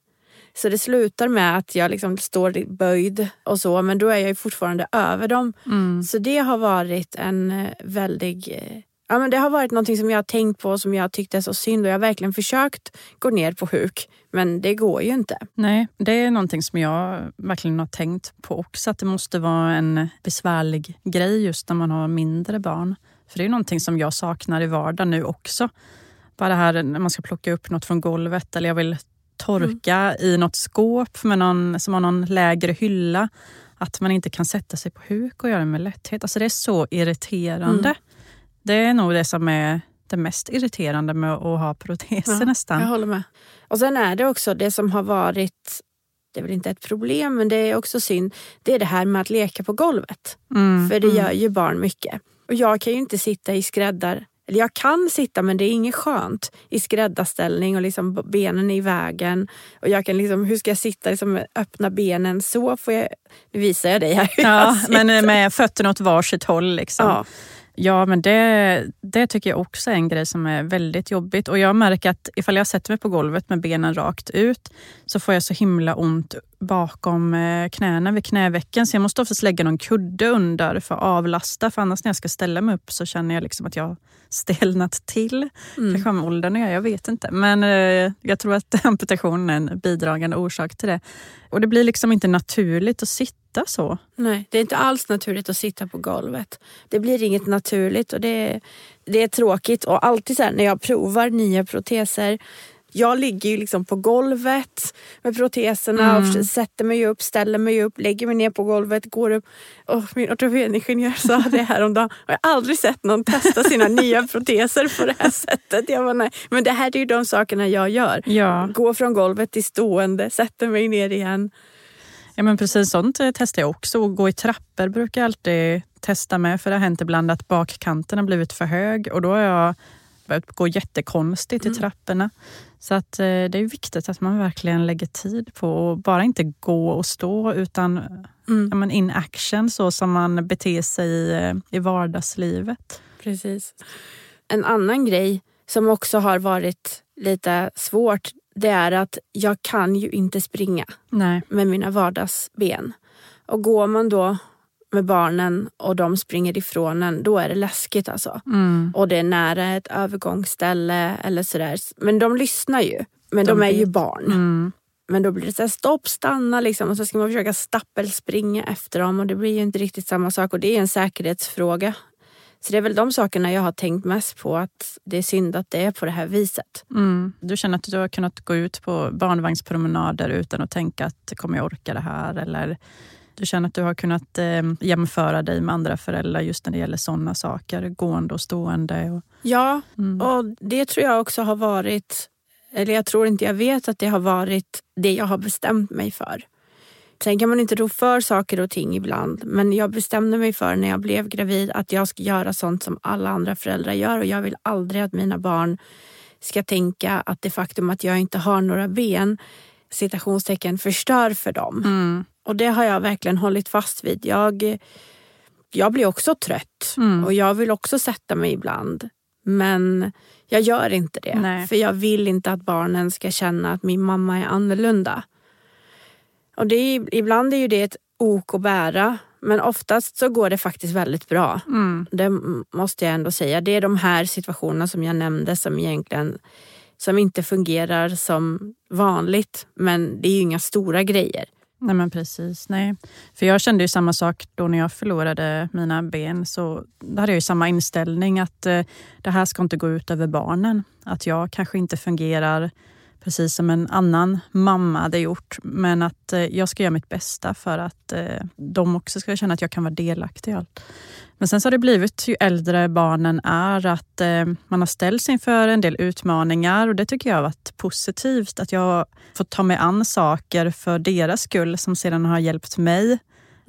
Så det slutar med att jag liksom står böjd och så men då är jag fortfarande över dem. Mm. Så det har varit en eh, väldig eh, Ja, men det har varit någonting som jag har tänkt på som jag tyckte är så synd och jag har verkligen försökt gå ner på huk. Men det går ju inte. Nej, det är någonting som jag verkligen har tänkt på också. Att det måste vara en besvärlig grej just när man har mindre barn. För det är någonting som jag saknar i vardagen nu också. Bara det här när man ska plocka upp något från golvet eller jag vill torka mm. i något skåp med någon, som har någon lägre hylla. Att man inte kan sätta sig på huk och göra det med lätthet. Alltså det är så irriterande. Mm. Det är nog det som är det mest irriterande med att ha proteser ja, nästan. Jag håller med. Och sen är det också det som har varit, det är väl inte ett problem men det är också synd, det är det här med att leka på golvet. Mm, För det mm. gör ju barn mycket. Och jag kan ju inte sitta i skräddar eller jag kan sitta men det är inget skönt i skräddarställning och liksom benen är i vägen. Och jag kan liksom, hur ska jag sitta liksom öppna benen så? Får jag, nu visar jag dig här hur Ja, men med fötterna åt varsitt håll. Liksom. Ja. Ja, men det, det tycker jag också är en grej som är väldigt jobbigt. Och jag märker att ifall jag sätter mig på golvet med benen rakt ut så får jag så himla ont bakom eh, knäna vid knävecken. Så jag måste oftast lägga någon kudde under för att avlasta. För annars när jag ska ställa mig upp så känner jag liksom att jag stelnat till. Mm. Kanske med åldern jag vet inte. Men eh, jag tror att amputationen är en bidragande orsak till det. Och det blir liksom inte naturligt att sitta så. Nej, det är inte alls naturligt att sitta på golvet. Det blir inget naturligt och det, det är tråkigt. Och alltid så här, när jag provar nya proteser jag ligger ju liksom på golvet med proteserna mm. och sätter mig upp, ställer mig upp, lägger mig ner på golvet, går upp. Och min ortopedingenjör sa det häromdagen. Jag har aldrig sett någon testa sina nya proteser på det här sättet. Jag bara, nej. Men det här är ju de sakerna jag gör. Ja. Gå från golvet till stående, sätter mig ner igen. Ja men precis sånt testar jag också. Och gå i trappor brukar jag alltid testa med. För det har hänt ibland att bakkanten har blivit för hög och då har jag börjat gå jättekonstigt mm. i trapporna. Så att eh, det är viktigt att man verkligen lägger tid på att bara inte gå och stå utan mm. ja, men in action så som man beter sig i, eh, i vardagslivet. Precis. En annan grej som också har varit lite svårt det är att jag kan ju inte springa Nej. med mina vardagsben. Och går man då med barnen och de springer ifrån en, då är det läskigt alltså. Mm. Och det är nära ett övergångsställe eller sådär. Men de lyssnar ju. Men de, de är ju barn. Mm. Men då blir det så här, stopp, stanna liksom. Och så ska man försöka stappelspringa efter dem och det blir ju inte riktigt samma sak. Och det är en säkerhetsfråga. Så det är väl de sakerna jag har tänkt mest på. Att det är synd att det är på det här viset. Mm. Du känner att du har kunnat gå ut på barnvagnspromenader utan att tänka att kommer jag orka det här? Eller Du känner att du har kunnat eh, jämföra dig med andra föräldrar just när det gäller sådana saker, gående och stående? Och, ja, mm. och det tror jag också har varit, eller jag tror inte, jag vet att det har varit det jag har bestämt mig för. Sen kan man inte ro för saker och ting ibland, men jag bestämde mig för när jag blev gravid att jag ska göra sånt som alla andra föräldrar gör och jag vill aldrig att mina barn ska tänka att det faktum att jag inte har några ben citationstecken förstör för dem. Mm. Och det har jag verkligen hållit fast vid. Jag, jag blir också trött mm. och jag vill också sätta mig ibland. Men jag gör inte det. Nej. För jag vill inte att barnen ska känna att min mamma är annorlunda. Och det är, ibland är ju det ett ok att bära. Men oftast så går det faktiskt väldigt bra. Mm. Det måste jag ändå säga. Det är de här situationerna som jag nämnde som egentligen som inte fungerar som vanligt. Men det är ju inga stora grejer. Nej men precis. Nej. För jag kände ju samma sak då när jag förlorade mina ben. Så då hade jag ju samma inställning att eh, det här ska inte gå ut över barnen. Att jag kanske inte fungerar precis som en annan mamma hade gjort. Men att eh, jag ska göra mitt bästa för att eh, de också ska känna att jag kan vara delaktig i allt. Men sen så har det blivit, ju äldre barnen är, att eh, man har ställts inför en del utmaningar och det tycker jag har varit positivt. Att jag har fått ta mig an saker för deras skull som sedan har hjälpt mig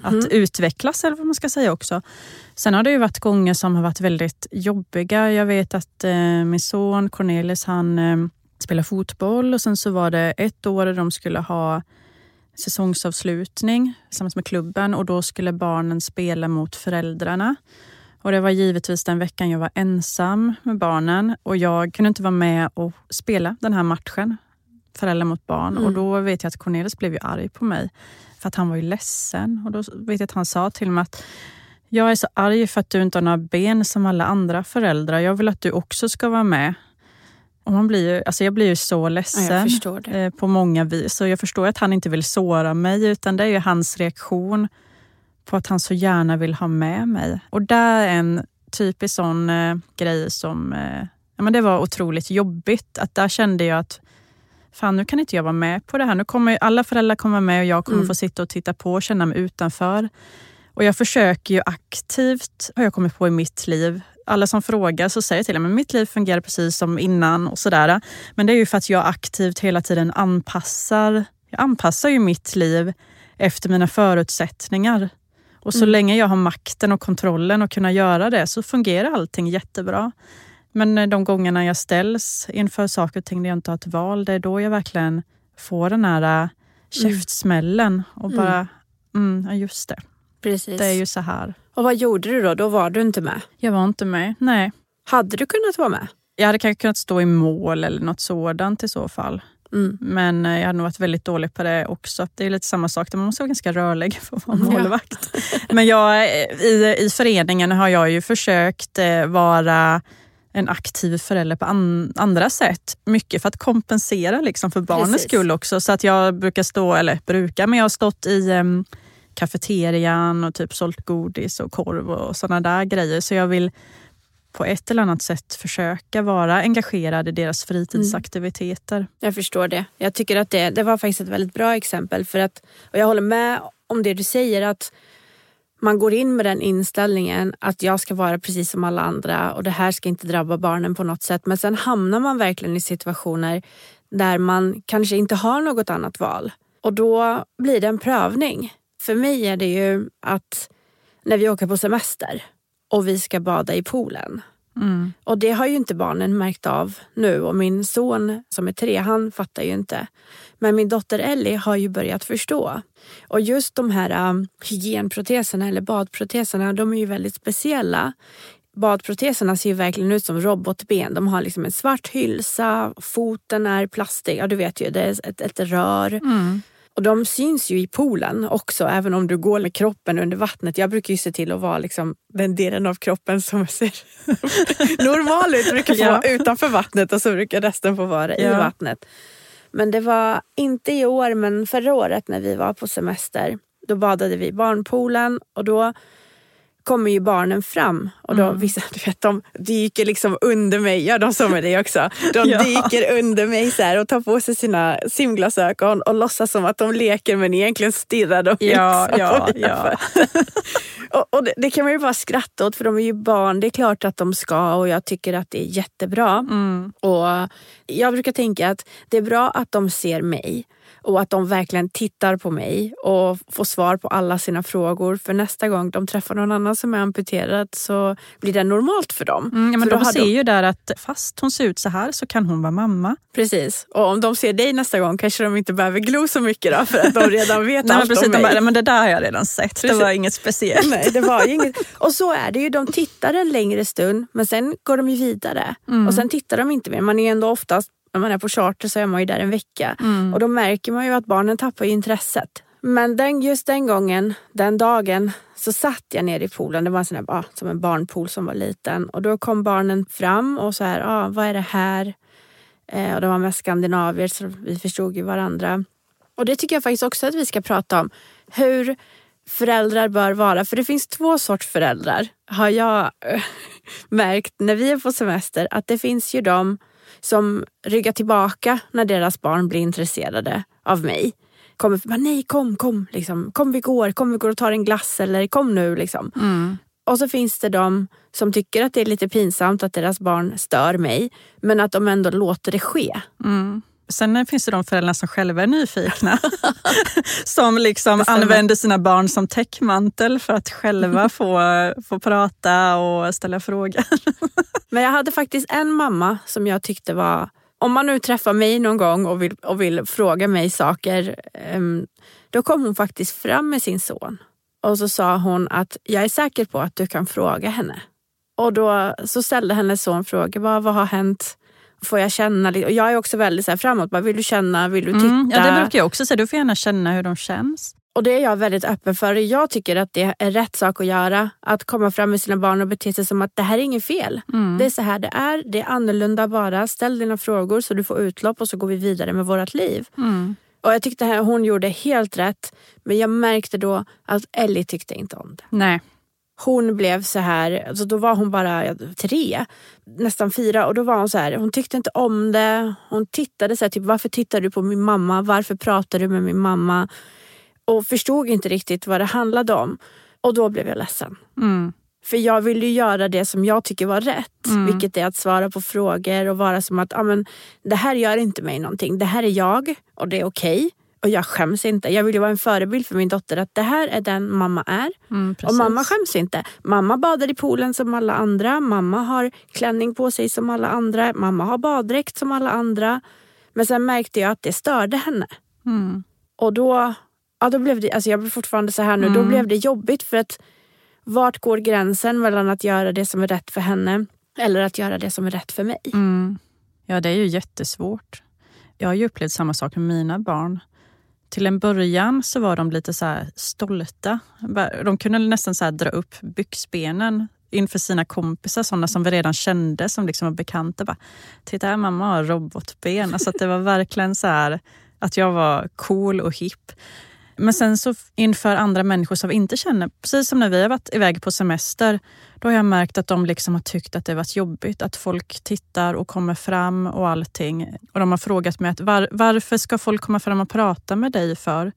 att mm. utvecklas, eller vad man ska säga också. Sen har det ju varit gånger som har varit väldigt jobbiga. Jag vet att eh, min son Cornelis, han eh, spelar fotboll och sen så var det ett år där de skulle ha säsongsavslutning tillsammans med klubben och då skulle barnen spela mot föräldrarna. Och Det var givetvis den veckan jag var ensam med barnen och jag kunde inte vara med och spela den här matchen, föräldrar mot barn. Mm. Och Då vet jag att Cornelis blev ju arg på mig för att han var ju ledsen. Och Då vet jag att han sa till mig att jag är så arg för att du inte har några ben som alla andra föräldrar. Jag vill att du också ska vara med. Och man blir ju, alltså jag blir ju så ledsen ja, eh, på många vis. Så jag förstår att han inte vill såra mig, utan det är ju hans reaktion på att han så gärna vill ha med mig. Och där är en typisk sån eh, grej som eh, ja, men det var otroligt jobbigt. Att där kände jag att fan nu kan inte jag vara med på det här. Nu kommer alla föräldrar komma med och jag kommer mm. få sitta och titta på och känna mig utanför. Och jag försöker ju aktivt, har jag kommit på i mitt liv, alla som frågar så säger jag till dem att mitt liv fungerar precis som innan och sådär. Men det är ju för att jag aktivt hela tiden anpassar, jag anpassar ju mitt liv efter mina förutsättningar. Och så mm. länge jag har makten och kontrollen att kunna göra det så fungerar allting jättebra. Men eh, de gångerna jag ställs inför saker och ting där jag inte har ett val, det är då jag verkligen får den här äh, mm. käftsmällen och mm. bara, mm, ja just det. Precis. Det är ju så här. Och vad gjorde du då? Då var du inte med? Jag var inte med, nej. Hade du kunnat vara med? Jag hade kanske kunnat stå i mål eller något sådant i så fall. Mm. Men eh, jag hade nog varit väldigt dålig på det också. Det är lite samma sak, man måste vara ganska rörlig för att vara målvakt. Ja. Men jag, eh, i, i föreningen har jag ju försökt eh, vara en aktiv förälder på an, andra sätt. Mycket för att kompensera liksom för barnens Precis. skull också. Så att jag brukar stå, eller brukar, men jag har stått i um, kafeterian och typ sålt godis och korv och sådana där grejer. Så jag vill på ett eller annat sätt försöka vara engagerad i deras fritidsaktiviteter. Mm. Jag förstår det. Jag tycker att det, det var faktiskt ett väldigt bra exempel. För att, och jag håller med om det du säger. att man går in med den inställningen att jag ska vara precis som alla andra och det här ska inte drabba barnen på något sätt. Men sen hamnar man verkligen i situationer där man kanske inte har något annat val. Och då blir det en prövning. För mig är det ju att när vi åker på semester och vi ska bada i poolen. Mm. Och det har ju inte barnen märkt av nu och min son som är tre, han fattar ju inte. Men min dotter Ellie har ju börjat förstå. Och just de här um, hygienproteserna eller badproteserna, de är ju väldigt speciella. Badproteserna ser ju verkligen ut som robotben. De har liksom en svart hylsa, foten är plastig, ja du vet ju, det är ett, ett rör. Mm. Och de syns ju i poolen också, även om du går med kroppen under vattnet. Jag brukar ju se till att vara liksom den delen av kroppen som ser normal ut. brukar få ja. utanför vattnet och så brukar resten få vara ja. i vattnet. Men det var inte i år, men förra året när vi var på semester. Då badade vi i barnpoolen och då kommer ju barnen fram och då Mm. vissa du vet, de dyker liksom under mig. Ja, de sa med det också. De Ja. dyker under mig så och tar på sig sina simglasögon och låtsas som att de leker men egentligen stirrar de Ja, liksom ja, ja. och, och det, det kan man ju bara skratta åt för de är ju barn. Det är klart att de ska och jag tycker att det är jättebra. Mm. Och jag brukar tänka att det är bra att de ser mig och att de verkligen tittar på mig och får svar på alla sina frågor. För nästa gång de träffar någon annan som är amputerad så blir det normalt för dem. Mm, ja, men För de ser ju där att fast hon ser ut så här så kan hon vara mamma. Precis. Och om de ser dig nästa gång kanske de inte behöver glo så mycket då för att de redan vet Nej, allt precis, om de mig. bara, men det där har jag redan sett, Precis. det var inget speciellt. Nej, det var inget. Och så är det ju. De tittar en längre stund men sen går de ju vidare. Mm. Och sen tittar de inte mer. Man är ju ändå oftast, när man är på charter så är man ju där en vecka. Mm. Och då märker man ju att barnen tappar intresset. Men den, just den gången, den dagen, så satt jag nere i poolen. Det var en sån här, ah, som en barnpool som var liten. Och då kom barnen fram och så här, ah, vad är det här? Eh, och de var mest skandinavier så vi förstod ju varandra. Och det tycker jag faktiskt också att vi ska prata om. Hur föräldrar bör vara. För det finns två sorts föräldrar har jag eh, märkt när vi är på semester. Att det finns ju de som ryggar tillbaka när deras barn blir intresserade av mig. Kommer bara, nej kom, kom, liksom. kom vi går, kom vi går och tar en glass eller kom nu. Liksom. Mm. Och så finns det de som tycker att det är lite pinsamt att deras barn stör mig men att de ändå låter det ske. Mm. Sen finns det de föräldrar som själva är nyfikna. som liksom använder sina barn som täckmantel för att själva få, få prata och ställa frågor. Men jag hade faktiskt en mamma som jag tyckte var... Om man nu träffar mig någon gång och vill, och vill fråga mig saker, ehm, då kom hon faktiskt fram med sin son. Och så sa hon att jag är säker på att du kan fråga henne. Och då så ställde hennes son frågor. Vad, vad har hänt? Får jag känna? Och jag är också väldigt så här framåt. Bara, vill du känna? Vill du titta? Mm, ja, det brukar jag också säga. Du får gärna känna hur de känns. Och det är jag väldigt öppen för. Jag tycker att det är rätt sak att göra. Att komma fram med sina barn och bete sig som att det här är inget fel. Mm. Det är så här det är. Det är annorlunda bara. Ställ dina frågor så du får utlopp och så går vi vidare med vårt liv. Mm. Och jag tyckte här, hon gjorde helt rätt. Men jag märkte då att Ellie tyckte inte om det. Nej. Hon blev så här, alltså då var hon bara tre, nästan fyra och då var hon så här, hon tyckte inte om det. Hon tittade så här, typ varför tittar du på min mamma? Varför pratar du med min mamma? Och förstod inte riktigt vad det handlade om. Och då blev jag ledsen. Mm. För jag ville ju göra det som jag tycker var rätt. Mm. Vilket är att svara på frågor och vara som att ah, men, det här gör inte mig någonting. Det här är jag och det är okej. Och jag skäms inte. Jag vill ju vara en förebild för min dotter att det här är den mamma är. Mm, Och mamma skäms inte. Mamma badar i poolen som alla andra. Mamma har klänning på sig som alla andra. Mamma har baddräkt som alla andra. Men sen märkte jag att det störde henne. Mm. Och då, ja, då blev det, alltså jag blir fortfarande så här nu, då Mm. blev det jobbigt för att vart går gränsen mellan att göra det som är rätt för henne eller att göra det som är rätt för mig? Mm. Ja, det är ju jättesvårt. Jag har ju upplevt samma sak med mina barn. Till en början så var de lite så här stolta. De kunde nästan så här dra upp byxbenen inför sina kompisar, sådana som vi redan kände, som liksom var bekanta. Bara, Titta här, mamma har robotben. Alltså att det var verkligen så här att jag var cool och hipp. Men sen så inför andra människor som vi inte känner, precis som när vi har varit iväg på semester, då har jag märkt att de liksom har tyckt att det varit jobbigt. Att folk tittar och kommer fram och allting. Och de har frågat mig att var, varför ska folk komma fram och prata med dig för?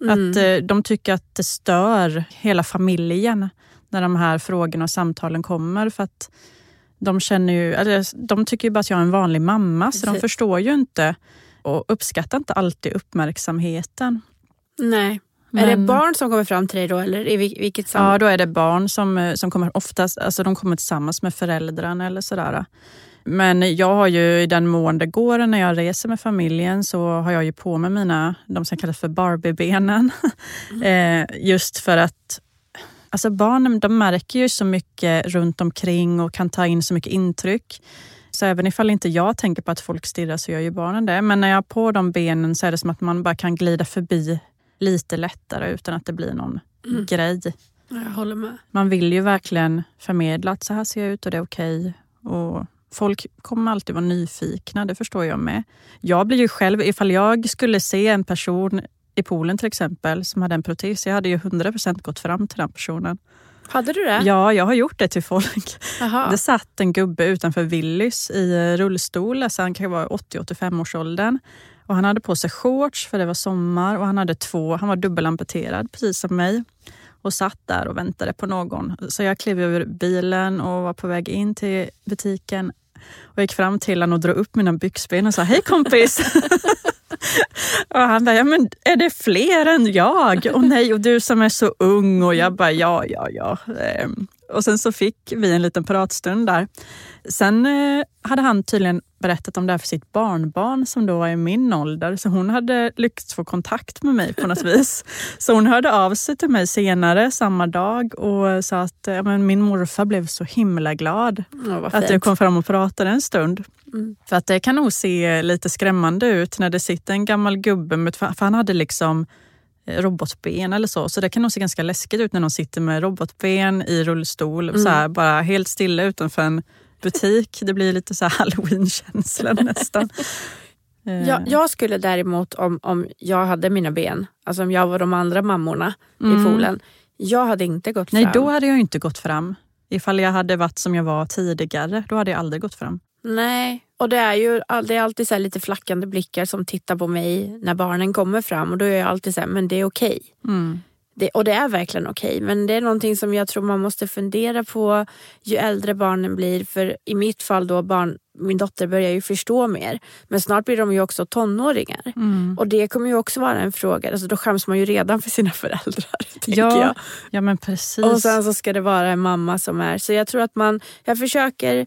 Mm. Att eh, de tycker att det stör hela familjen när de här frågorna och samtalen kommer. För att de, känner ju, eller, de tycker ju bara att jag är en vanlig mamma, så de Precis. förstår ju inte och uppskattar inte alltid uppmärksamheten. Nej. Är det Men- barn som kommer fram till dig då eller i vil- vilket Ja, då är det barn som, eh, som kommer oftast, alltså de kommer tillsammans med föräldrarna eller sådär. Men jag har ju i den mån det går när jag reser med familjen så har jag ju på mig mina, de som kallas för Barbiebenen. eh, just för att alltså barnen de märker ju så mycket runt omkring och kan ta in så mycket intryck. Så även ifall inte jag tänker på att folk stirrar så gör ju barnen det. Men när jag har på de benen så är det som att man bara kan glida förbi lite lättare utan att det blir någon Mm. grej. Ja, Jag håller med. Man vill ju verkligen förmedla att så här ser jag ut och det är okej. Och folk kommer alltid vara nyfikna, det förstår jag med. Jag blir ju själv, ifall jag skulle se en person i poolen till exempel som hade en protes, jag hade ju 100% gått fram till den personen. Hade du det? Ja, jag har gjort det till folk. Jaha. Det satt en gubbe utanför Willys i rullstol, alltså han kan vara 80-85 års åldern. Och han hade på sig shorts för det var sommar och han hade två, han var dubbelamputerad precis som mig och satt där och väntade på någon. Så jag klev ur bilen och var på väg in till butiken och gick fram till honom och drog upp mina byxben och sa hej kompis. och han bara, ja, men är det fler än jag? Och nej, och du som är så ung. Och jag bara, ja, ja, ja. Ehm. Och sen så fick vi en liten pratstund där. Sen eh, hade han tydligen berättat om det här för sitt barnbarn som då var i min ålder. Så hon hade lyckats få kontakt med mig på något vis. Så hon hörde av sig till mig senare samma dag och sa att ja, men min morfar blev så himla glad Ja, att jag kom fram och pratade en stund. Mm. För att det kan nog se lite skrämmande ut när det sitter en gammal gubbe, med, för han hade liksom robotben eller så. Så det kan nog se ganska läskigt ut när någon sitter med robotben i rullstol, Mm. så här, bara helt stilla utanför en butik. Det blir lite så halloween-känsla nästan. Eh, Jag, jag skulle däremot, om, om jag hade mina ben, alltså om jag var de andra mammorna Mm. i poolen, jag hade inte gått Nej, fram. då hade jag inte gått fram. Ifall jag hade varit som jag var tidigare, då hade jag aldrig gått fram. Nej, och det är ju det är alltid så lite flackande blickar som tittar på mig när barnen kommer fram och då är jag alltid så här, men det är okej. Mm. Det, och det är verkligen okej, men det är någonting som jag tror man måste fundera på ju äldre barnen blir. För i mitt fall då, barn, min dotter börjar ju förstå mer. Men snart blir de ju också tonåringar. Mm. Och det kommer ju också vara en fråga, alltså då skäms man ju redan för sina föräldrar. Ja, jag. ja, men precis. Och sen så ska det vara en mamma som är... Så jag tror att man... Jag försöker,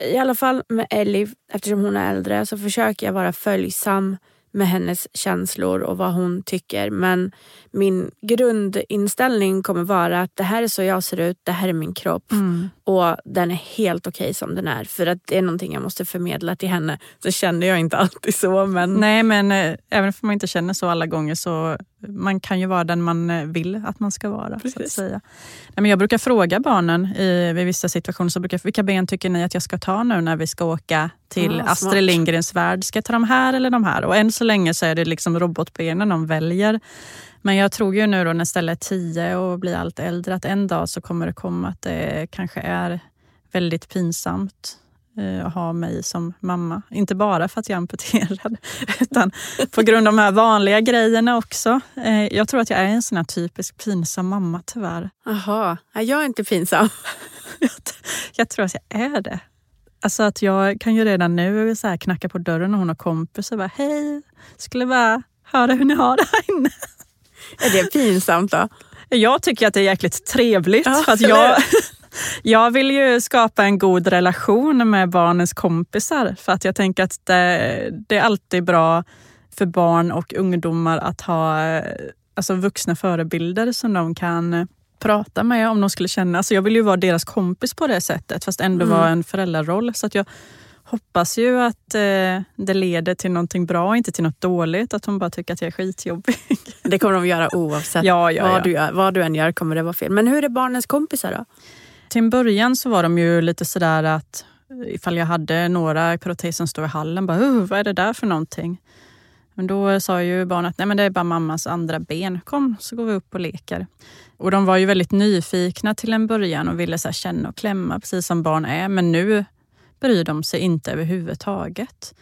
i alla fall med Ellie, eftersom hon är äldre, så försöker jag vara följsam med hennes känslor och vad hon tycker. Men min grundinställning kommer vara att det här är så jag ser ut, det här är min kropp Mm och den är helt okej som den är. För att det är någonting jag måste förmedla till henne. Så känner jag inte alltid så men... Nej, men eh, även om man inte känner så alla gånger så man kan ju vara den man eh, vill att man ska vara. Så att säga. Nej, men jag brukar fråga barnen i vid vissa situationer, så brukar, vilka ben tycker ni att jag ska ta nu när vi ska åka till Ah, Astrid smart. Lindgrens värld? Ska jag ta de här eller de här? Och än så länge så är det liksom robotbenen de väljer. Men jag tror ju nu då när Stella är tio och blir allt äldre att en dag så kommer det komma att det kanske är väldigt pinsamt eh, att ha mig som mamma. Inte bara för att jag är amputerad, utan på grund av de här vanliga grejerna också. Eh, Jag tror att jag är en sån här typisk pinsam mamma tyvärr. Jaha, jag är inte pinsam. Jag tror att jag är det. Alltså att jag kan ju redan nu så knacka på dörren och hon har kompis och bara hej, skulle bara höra hur ni har det här inne. Är det pinsamt då? Jag tycker att det är jäkligt trevligt. Ja, för att jag, jag vill ju skapa en god relation med barnens kompisar. För att jag tänker att det, det är alltid bra för barn och ungdomar att ha alltså vuxna förebilder som de kan prata med om de skulle känna. Alltså jag vill ju vara deras kompis på det sättet fast ändå Mm. vara en föräldraroll. Så att jag hoppas ju att eh, det leder till någonting bra inte till något dåligt. Att hon bara tycker att jag är skitjobbig. Det kommer de göra oavsett. Ja, ja, vad, ja. Du gör, vad du än gör kommer det vara fel. Men hur är barnens kompisar då? Till en början så var de ju lite sådär att ifall jag hade några i protes som stod i hallen, bara "Uh, vad är det där för någonting? Men då sa ju barnet att nej men det är bara mammas andra ben. Kom så går vi upp och leker. Och de var ju väldigt nyfikna till en början och ville så känna och klämma precis som barn är. Men nu bryr de sig inte överhuvudtaget.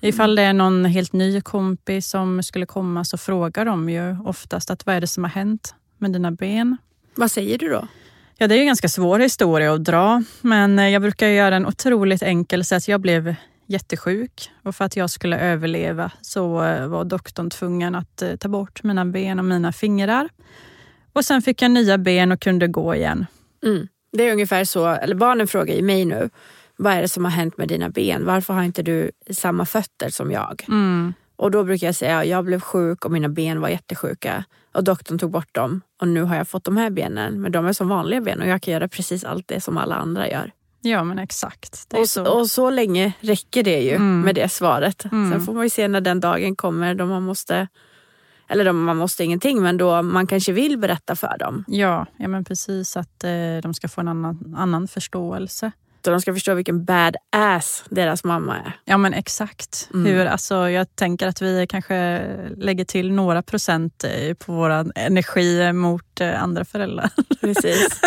Ifall det är någon helt ny kompis som skulle komma så frågar de ju oftast att vad är det som har hänt med dina ben? Vad säger du då? Ja, det är en ganska svår historia att dra, men eh, jag brukar göra en otroligt enkel så att jag blev jättesjuk och för att jag skulle överleva så eh, var doktorn tvungen att eh, ta bort mina ben och mina fingrar. Och sen fick jag nya ben och kunde gå igen. Mm. Det är ungefär så, eller barnen frågar ju mig nu, vad är det som har hänt med dina ben? Varför har inte du samma fötter som jag? Mm. Och då brukar jag säga, jag blev sjuk och mina ben var jättesjuka. Och doktorn tog bort dem och nu har jag fått de här benen. Men de är som vanliga ben och jag kan göra precis allt det som alla andra gör. Ja, men exakt. Och så. och så länge räcker det ju Mm. med det svaret. Mm. Sen får man ju se när den dagen kommer då man måste, eller då man måste ingenting, men då man kanske vill berätta för dem. Ja, ja, men precis att eh, de ska få en annan, annan förståelse. Så de ska förstå vilken badass deras mamma är. Ja men exakt. Mm. Hur, alltså, jag tänker att vi kanske lägger till några procent eh, på vår energi mot eh, andra föräldrar. Precis.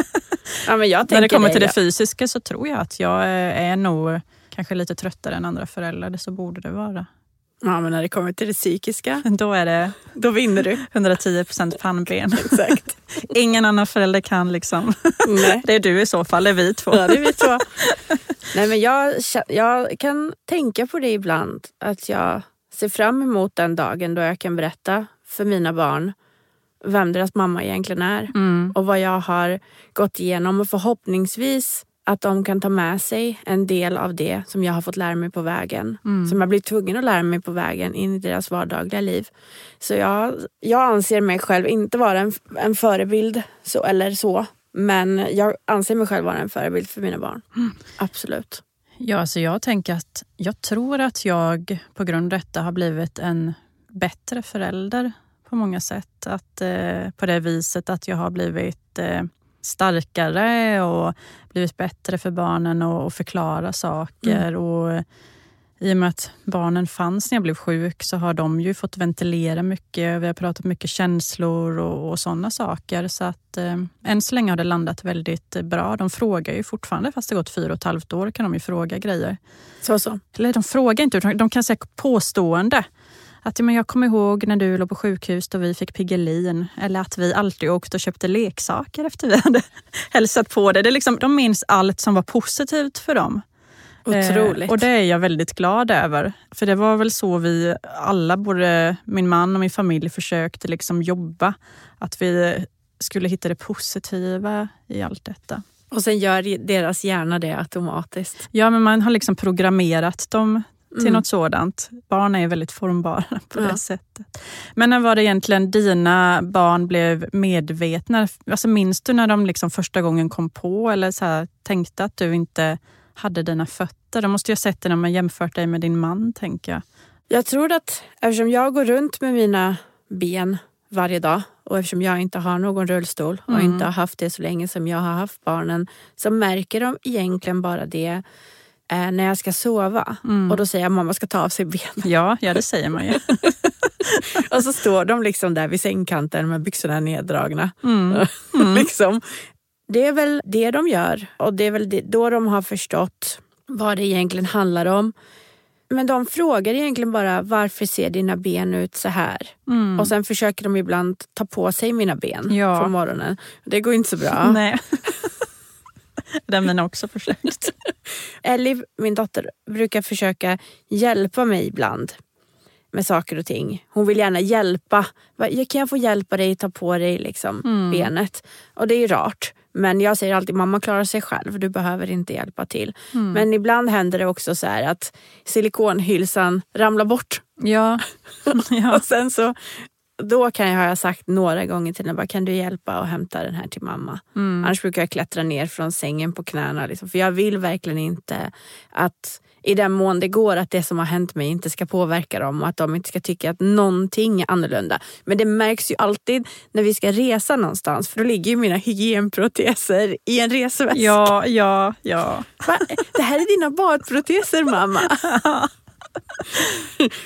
Ja, men jag När det kommer det, till det fysiska så tror jag att jag eh, är nog kanske lite tröttare än andra föräldrar. Det så borde det vara. Ja, men när det kommer till det psykiska, Då är det då vinner du. 110 procent pannben. Exakt. Ingen annan förälder kan liksom. Nej. Det är du i så fall, det är vi två. Ja, det är vi två. Nej, men jag, jag kan tänka på det ibland. Att jag ser fram emot den dagen då jag kan berätta för mina barn vem deras mamma egentligen är. Mm. Och vad jag har gått igenom. Och förhoppningsvis att de kan ta med sig en del av det som jag har fått lära mig på vägen. Mm. Som jag blivit tvungen att lära mig på vägen in i deras vardagliga liv. Så jag, jag anser mig själv inte vara en, en förebild så, eller så. Men jag anser mig själv vara en förebild för mina barn. Absolut. Ja, alltså jag tänker att jag tror att jag på grund av detta har blivit en bättre förälder på många sätt. Att, eh, på det viset att jag har blivit eh, starkare och blivit bättre för barnen och, och förklara saker. Och, eh, I och med att barnen fanns när jag blev sjuk så har de ju fått ventilera mycket. Vi har pratat mycket känslor och, och sådana saker. Så att eh, än så länge har det landat väldigt bra. De frågar ju fortfarande, fast det gått fyra och ett halvt år, kan de ju fråga grejer. Så så. Eller de frågar inte, de kan säga påstående. Att men jag kommer ihåg när du låg på sjukhus då vi fick Piggelin. Eller att vi alltid åkte och köpte leksaker efter vi hade hälsat på det. det är liksom, de minns allt som var positivt för dem. Otroligt. Eh, och det är jag väldigt glad över. För det var väl så vi alla, både min man och min familj, försökte liksom jobba. Att vi skulle hitta det positiva i allt detta. Och sen gör deras hjärna det automatiskt. Ja, men man har liksom programmerat dem till Mm. något sådant. Barn är väldigt formbara på Ja. det sättet. Men när var det egentligen dina barn blev medvetna? Alltså minns du när de liksom första gången kom på eller så här, tänkte att du inte hade dina fötter? De måste ju ha sett det när man jämfört dig med din man, tänker jag. Jag tror att eftersom jag går runt med mina ben varje dag och eftersom jag inte har någon rullstol och Mm. inte har haft det så länge som jag har haft barnen så märker de egentligen bara det eh, när jag ska sova. Mm. Och då säger jag mamma ska ta av sig benen. Ja, ja, det säger man ju. och så står de liksom där vid sängkanten med byxorna neddragna. Mm. liksom. Det är väl det de gör och det är väl det, då de har förstått vad det egentligen handlar om. Men de frågar egentligen bara varför ser dina ben ut så här? Mm. Och sen försöker de ibland ta på sig mina ben Ja. på morgonen. Det går inte så bra. Nej. har mina också försökt. Ellie, min dotter, brukar försöka hjälpa mig ibland med saker och ting. Hon vill gärna hjälpa. Kan jag få hjälpa dig ta på dig liksom, Mm. benet? Och det är ju rart. Men jag säger alltid mamma klarar sig själv, du behöver inte hjälpa till. Mm. Men ibland händer det också så att silikonhylsan ramlar bort. Ja. ja. Och sen så, då kan jag, har jag sagt några gånger till henne, bara, kan du hjälpa och hämta den här till mamma? Mm. Annars brukar jag klättra ner från sängen på knäna. Liksom, för jag vill verkligen inte att i den mån det går att det som har hänt mig inte ska påverka dem och att de inte ska tycka att någonting är annorlunda. Men det märks ju alltid när vi ska resa någonstans för då ligger ju mina hygienproteser i en resväska. ja, ja, ja. Va? Det här är dina badproteser mamma.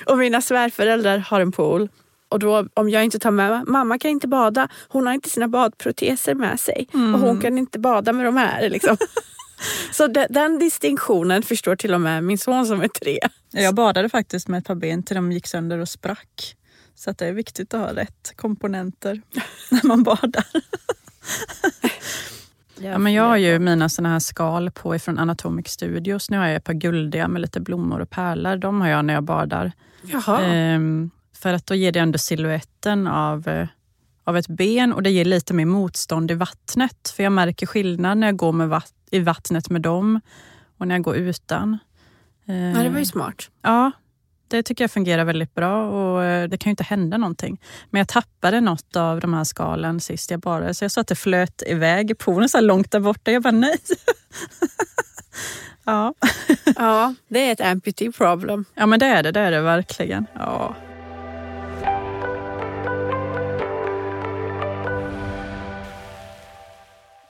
och mina svärföräldrar har en pool. Och då, om jag inte tar med, mamma kan inte bada, hon har inte sina badproteser med sig. Och hon kan inte bada med de här. Liksom. Så de, den distinktionen förstår till och med min son som är tre. Jag badade faktiskt med ett par ben till de gick sönder och sprack. Så att det är viktigt att ha rätt komponenter när man badar. Ja, men jag har ju mina såna här skal på ifrån Anatomic Studios. Nu har jag ett par guldiga med lite blommor och pärlor. De har jag när jag badar. Jaha. Ehm, för att då ger det ändå siluetten av, eh, av ett ben och det ger lite mer motstånd i vattnet. För jag märker skillnad när jag går med vatt- i vattnet med dem och när jag går utan. Ja, det var ju smart. Ja, det tycker jag fungerar väldigt bra och eh, det kan ju inte hända någonting. Men jag tappade något av de här skalen sist jag badade så jag sa att det flöt iväg i poolen så långt där borta. Jag bara nej. ja. Ja, det är ett amputee problem. ja, men det är det. Det är det verkligen. Ja.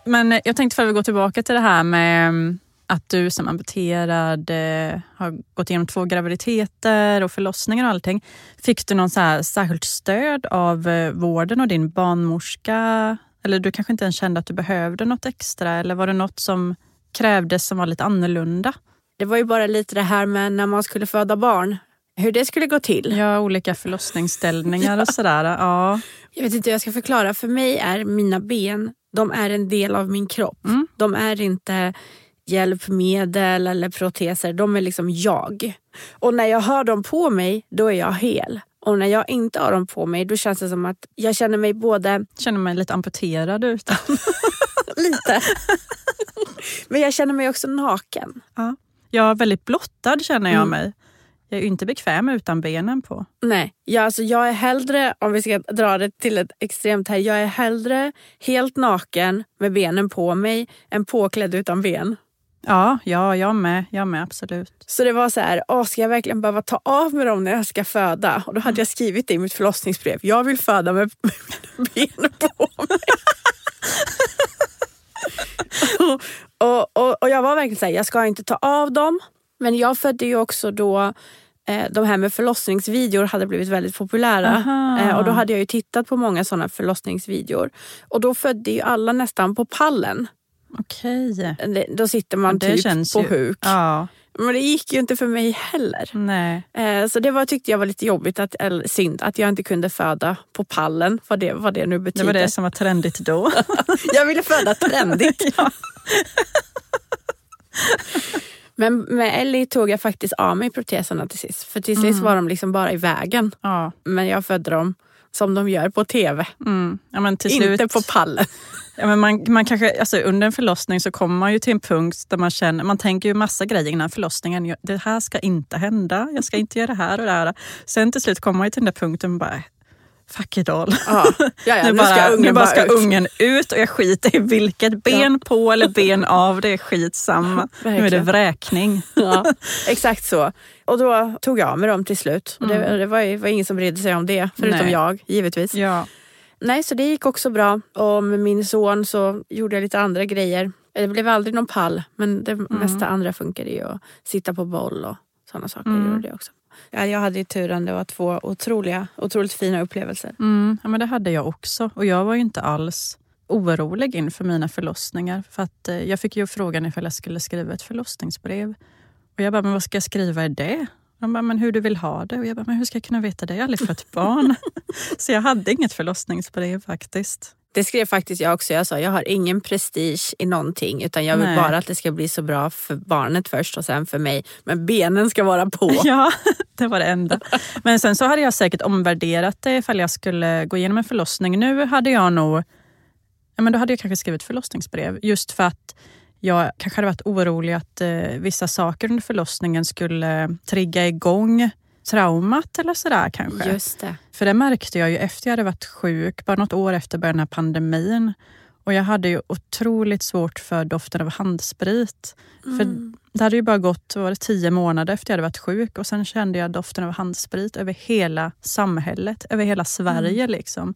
Men jag tänkte för att vi går tillbaka till det här med mm, att du som amputerad eh, har gått igenom två graviditeter och förlossningar och allting. Fick du någon så särskilt stöd av eh, vården och din barnmorska? Eller du kanske inte ens kände att du behövde något extra? Eller var det något som krävdes som var lite annorlunda? Det var ju bara lite det här med när man skulle föda barn. Hur det skulle gå till. Ja, olika förlossningsställningar och sådär. Ja. Jag vet inte hur jag ska förklara. För mig är mina ben de är en del av min kropp. Mm. De är inte hjälpmedel eller proteser. De är liksom jag. Och när jag har dem på mig, då är jag hel. Och när jag inte har dem på mig, då känns det som att jag känner mig både... Känner mig lite amputerad utan. lite. Men jag känner mig också naken. Ja. Jag är väldigt blottad känner jag Mm. mig. Jag är inte bekväm utan benen på. Nej, jag, alltså jag är hellre, om vi ska dra det till ett extremt här, jag är hellre helt naken med benen på mig än påklädd utan ben. Ja, ja jag med. Jag med, absolut. Så det var så här, åh, ska jag verkligen behöva ta av mig dem när jag ska föda? Och då hade jag skrivit det i mitt förlossningsbrev. Jag vill föda med med mina ben på mig. och, och, och, jag var verkligen så här, jag ska inte ta av dem. Men jag födde ju också då de här med förlossningsvideor hade blivit väldigt populära. Aha. Eh, och då hade jag ju tittat på många sådana förlossningsvideor. Och då födde ju alla nästan på pallen. Okej. Det- Då sitter man Ja, det typ på ju- huk. Ja, Men det gick ju inte för mig heller. nej. Eh, Så det var, tyckte jag var lite jobbigt, att, eller synd, att jag inte kunde föda på pallen. Vad det, vad det nu Det betyder. var det som var trendigt då. Jag ville föda trendigt. Men med Ellie tog jag faktiskt av mig proteserna till sist. För till sist Mm. var de liksom bara i vägen. Ja. Men jag födde dem som de gör på tv. Mm. ja, till slut. Inte på pallen. Ja, men man, man kanske, alltså under en förlossning så kommer man ju till en punkt där man känner, man tänker ju massa grejer innan förlossningen. Det här ska inte hända, jag ska inte göra det här och det här. Sen till slut kommer man till den där punkten och bara, fuck it all. Ja. Ja, ja, nu, nu bara, ska ungen nu bara bara ska ut. ungen ut och jag skiter i vilket ben på eller ben av, det är skitsamma. nu är det vräkning. Ja, exakt så. Och då tog jag med dem till slut. Och det, Mm. det var, var ingen som brydde sig om det, förutom Nej. jag givetvis. Ja. Nej, så det gick också bra. Och med min son så gjorde jag lite andra grejer. Det blev aldrig någon pall, men det mesta andra funkade ju. Att sitta på boll och sådana saker Mm. gjorde jag också. Ja, jag hade ju turen, det var två otroliga, otroligt fina upplevelser. Mm, ja, men det hade jag också. Och jag var ju inte alls orolig inför mina förlossningar. För att eh, jag fick ju frågan ifall jag skulle skriva ett förlossningsbrev. Och jag bara, men vad ska jag skriva i det? De bara, men hur du vill ha det. Och jag bara, men hur ska jag kunna veta det? Jag har aldrig fött barn. Så jag hade inget förlossningsbrev faktiskt. Det skrev faktiskt jag också. Jag sa jag har ingen prestige i någonting utan jag vill Nej. bara att det ska bli så bra för barnet först och sen för mig. Men benen ska vara på. Ja, det var det enda. Men sen så hade jag säkert omvärderat det ifall jag skulle gå igenom en förlossning. Nu hade jag nog, ja, men då hade jag kanske skrivit förlossningsbrev. Just för att jag kanske hade varit orolig att eh, vissa saker under förlossningen skulle trigga igång traumat eller sådär kanske. Just det. För det märkte jag ju efter jag hade varit sjuk, bara något år efter början av pandemin. Och jag hade ju otroligt svårt för doften av handsprit. För det hade ju bara gått var det, tio månader efter jag hade varit sjuk och sen kände jag doften av handsprit över hela samhället, över hela Sverige. Liksom.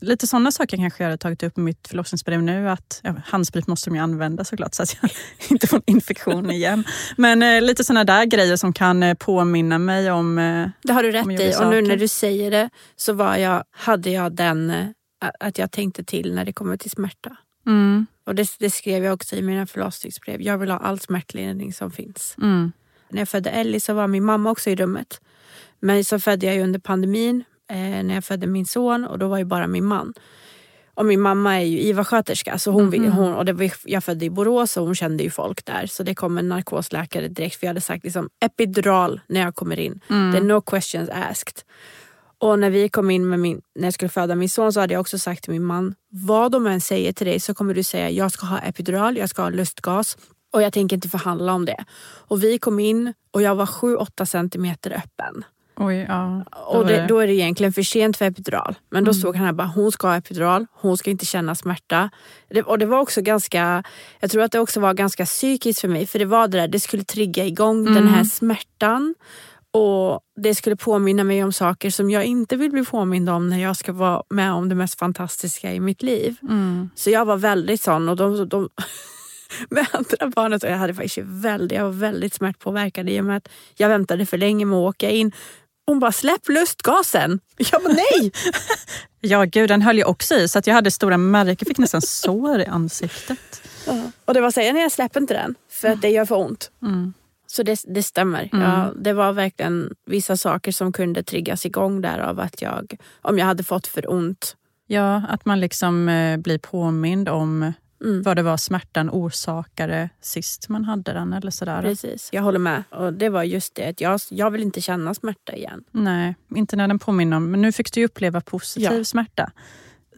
Lite sådana saker kanske jag hade tagit upp i mitt förlossningsbrev nu. Att ja, Handsprit måste de ju använda såklart så att jag inte får en infektion igen. Men eh, lite sådana där grejer som kan eh, påminna mig om... Eh, Det har du rätt i. jag Och nu när saker. du säger det så var jag, hade jag den eh, att jag tänkte till när det kommer till smärta. mm, Och det, det skrev jag också i mina förlossningsbrev. Jag vill ha all smärtlindring som finns. mm, När jag födde Ellie så var min mamma också i rummet. Men så födde jag under pandemin eh, när jag födde min son och då var ju bara min man. Och min mamma är ju IVA-sköterska så hon, Mhm. hon, och det var, jag födde i Borås och hon kände ju folk där. Så det kom en narkosläkare direkt för jag hade sagt liksom, epidural när jag kommer in. mm. Det är no questions asked. Och när vi kom in med min, när jag skulle föda min son så hade jag också sagt till min man, vad de än säger till dig så kommer du säga jag ska ha epidural, jag ska ha lustgas och jag tänker inte förhandla om det. Och vi kom in och jag var 7-8 centimeter öppen. Oj, ja. Och det, då är det egentligen för sent för epidural. Men då Mm. stod han här bara, hon ska ha epidural, hon ska inte känna smärta. Det, och det var också ganska, jag tror att det också var ganska psykiskt för mig. För det var det där, det skulle trigga igång den Mm. här smärtan. Och det skulle påminna mig om saker som jag inte vill bli påmind om när jag ska vara med om det mest fantastiska i mitt liv. Mm. Så jag var väldigt sån och de, de, med andra barnet och jag hade faktiskt väldigt, jag var väldigt smärtpåverkad i och med att jag väntade för länge med att åka in. Hon bara, släpp lustgasen. Jag bara, nej! ja, gud, den höll ju också i så att jag hade stora märken, fick nästan sår i ansiktet. Ja. Och det var så här, nej jag släpper inte den för att det gör för ont. Mm. Så det, det stämmer. Mm. Ja, det var verkligen vissa saker som kunde triggas igång där av att jag, om jag hade fått för ont. Ja, att man liksom eh, blir påmind om Mm. vad det var smärtan orsakade sist man hade den eller sådär. Precis, jag håller med. Och det var just det, att jag, jag vill inte känna smärta igen. Nej, inte när den påminner om, men nu fick du uppleva positiv Ja. smärta.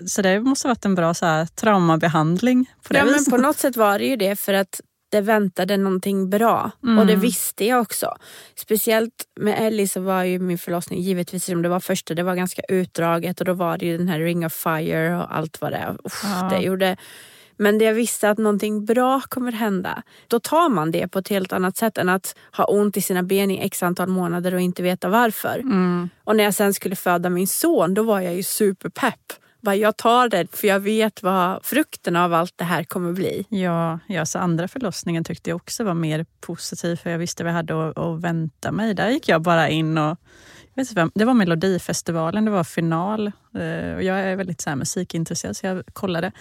Så det måste ha varit en bra så här, traumabehandling på det Ja, men på något sätt var det ju det för att det väntade någonting bra. Mm. Och det visste jag också. Speciellt med Ellie så var ju min förlossning, givetvis som det var första, det var ganska utdraget och då var det ju den här ring of fire och allt vad det är. Ja. det gjorde. Men det jag visste att någonting bra kommer hända, då tar man det på ett helt annat sätt än att ha ont i sina ben i x antal månader och inte veta varför. Mm. Och när jag sen skulle föda min son, då var jag ju superpepp. Bara, jag tar det för jag vet vad frukten av allt det här kommer bli. Ja, ja, så andra förlossningen tyckte jag också var mer positiv för jag visste vad jag hade att, att vänta mig. Där gick jag bara in och jag vet inte, vem- det var Melodifestivalen, det var final. Eh, och Jag är väldigt så här, musikintresserad så jag kollade.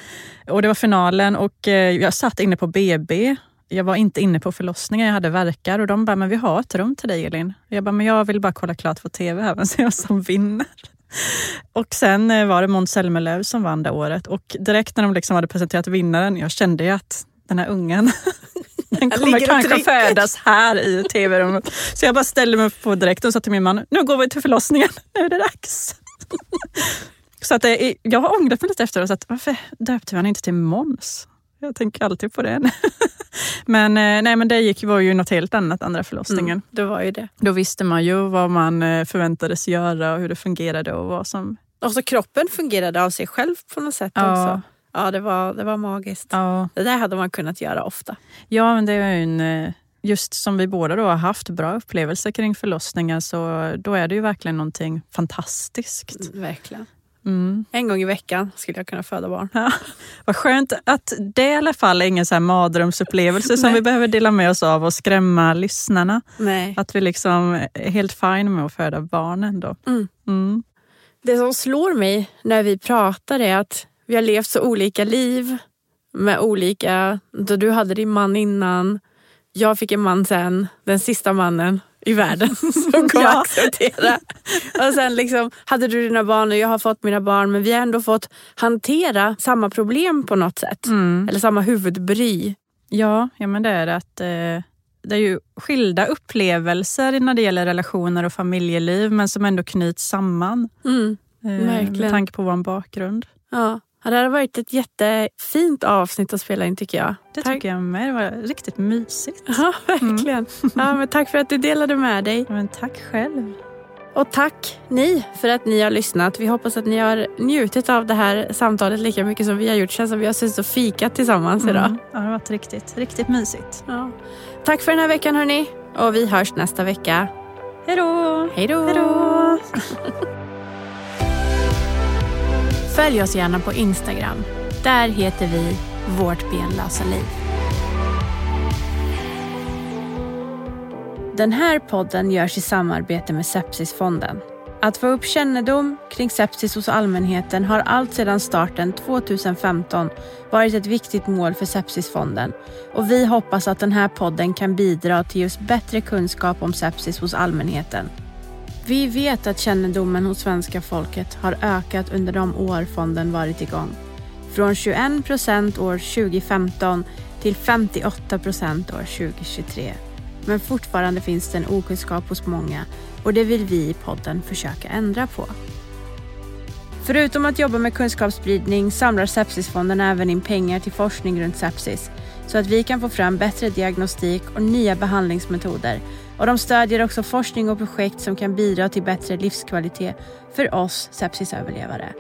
Och Det var finalen och eh, jag satt inne på BB. Jag var inte inne på förlossningen, jag hade verkar och de bara, men vi har ett rum till dig Elin. Jag bara, men jag vill bara kolla klart på TV här, vem som vinner. Och sen eh, var det Måns Zelmerlöw som vann det året och direkt när de liksom hade presenterat vinnaren, jag kände ju att den här ungen, den kommer kanske trycker. födas här i tv-rummet. Så jag bara ställde mig på direkt och sa till min man, nu går vi till förlossningen, nu är det dags. Så att det, är- jag har ångrat mig lite efteråt, att varför döpte vi han inte till Måns? Jag tänker alltid på det. Men, eh, nej, men det gick, var ju något helt annat, andra förlossningen. Mm, det var ju det. Då visste man ju vad man eh, förväntades göra och hur det fungerade och vad som... Och så kroppen fungerade av sig själv på något sätt Ja. också. Ja, det var, det var magiskt. Ja, Det där hade man kunnat göra ofta. ja men det är en... eh, Just som vi båda då har haft bra upplevelser kring förlossningar så då är det ju verkligen någonting fantastiskt. Mm, verkligen. Mm. En gång i veckan skulle jag kunna föda barn. Ja. Vad skönt att det i alla fall är ingen så här mardrömsupplevelse som vi behöver dela med oss av och skrämma lyssnarna. Nej. Att vi liksom är helt fine med att föda barn ändå. Mm. Mm. Det som slår mig när vi pratar är att vi har levt så olika liv med olika... Då du hade din man innan, jag fick en man sen, den sista mannen i världen som kommer Ja. acceptera. Och sen liksom, hade du dina barn och jag har fått mina barn men vi har ändå fått hantera samma problem på något sätt. Mm. Eller samma huvudbry. Ja, ja, men det är det att eh, det är ju skilda upplevelser när det gäller relationer och familjeliv men som ändå knyts samman. Mm. Eh, med tanke på vår bakgrund. Ja. Ja, Det hade varit ett jättefint avsnitt att spela in tycker jag. Det Tack. tycker jag med. Det var riktigt mysigt. Ja, verkligen. Ja, men tack för att du delade med dig. Men tack själv. Och tack ni för att ni har lyssnat. Vi hoppas att ni har njutit av det här samtalet lika mycket som vi har gjort. känns som vi har suttit och fikat tillsammans idag. Mm. Ja, det har varit riktigt, riktigt mysigt. Ja. Tack för den här veckan hörni. Och vi hörs nästa vecka. Hej då! Hej då! Följ oss gärna på Instagram. Där heter vi Vårt benlösa liv. Den här podden görs i samarbete med Sepsisfonden. Att få upp kännedom kring sepsis hos allmänheten har allt sedan starten 2015 varit ett viktigt mål för Sepsisfonden och vi hoppas att den här podden kan bidra till just bättre kunskap om sepsis hos allmänheten. Vi vet att kännedomen hos svenska folket har ökat under de år fonden varit igång. Från 21 procent år 2015 till 58 procent år 2023. Men fortfarande finns det en okunskap hos många och det vill vi i podden försöka ändra på. Förutom att jobba med kunskapsspridning samlar Sepsisfonden även in pengar till forskning runt sepsis så att vi kan få fram bättre diagnostik och nya behandlingsmetoder. Och de stödjer också forskning och projekt som kan bidra till bättre livskvalitet för oss sepsisöverlevare.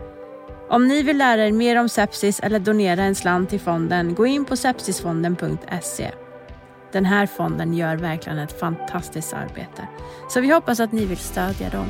Om ni vill lära er mer om sepsis eller donera en slant till fonden, gå in på sepsisfonden.se. Den här fonden gör verkligen ett fantastiskt arbete. Så vi hoppas att ni vill stödja dem.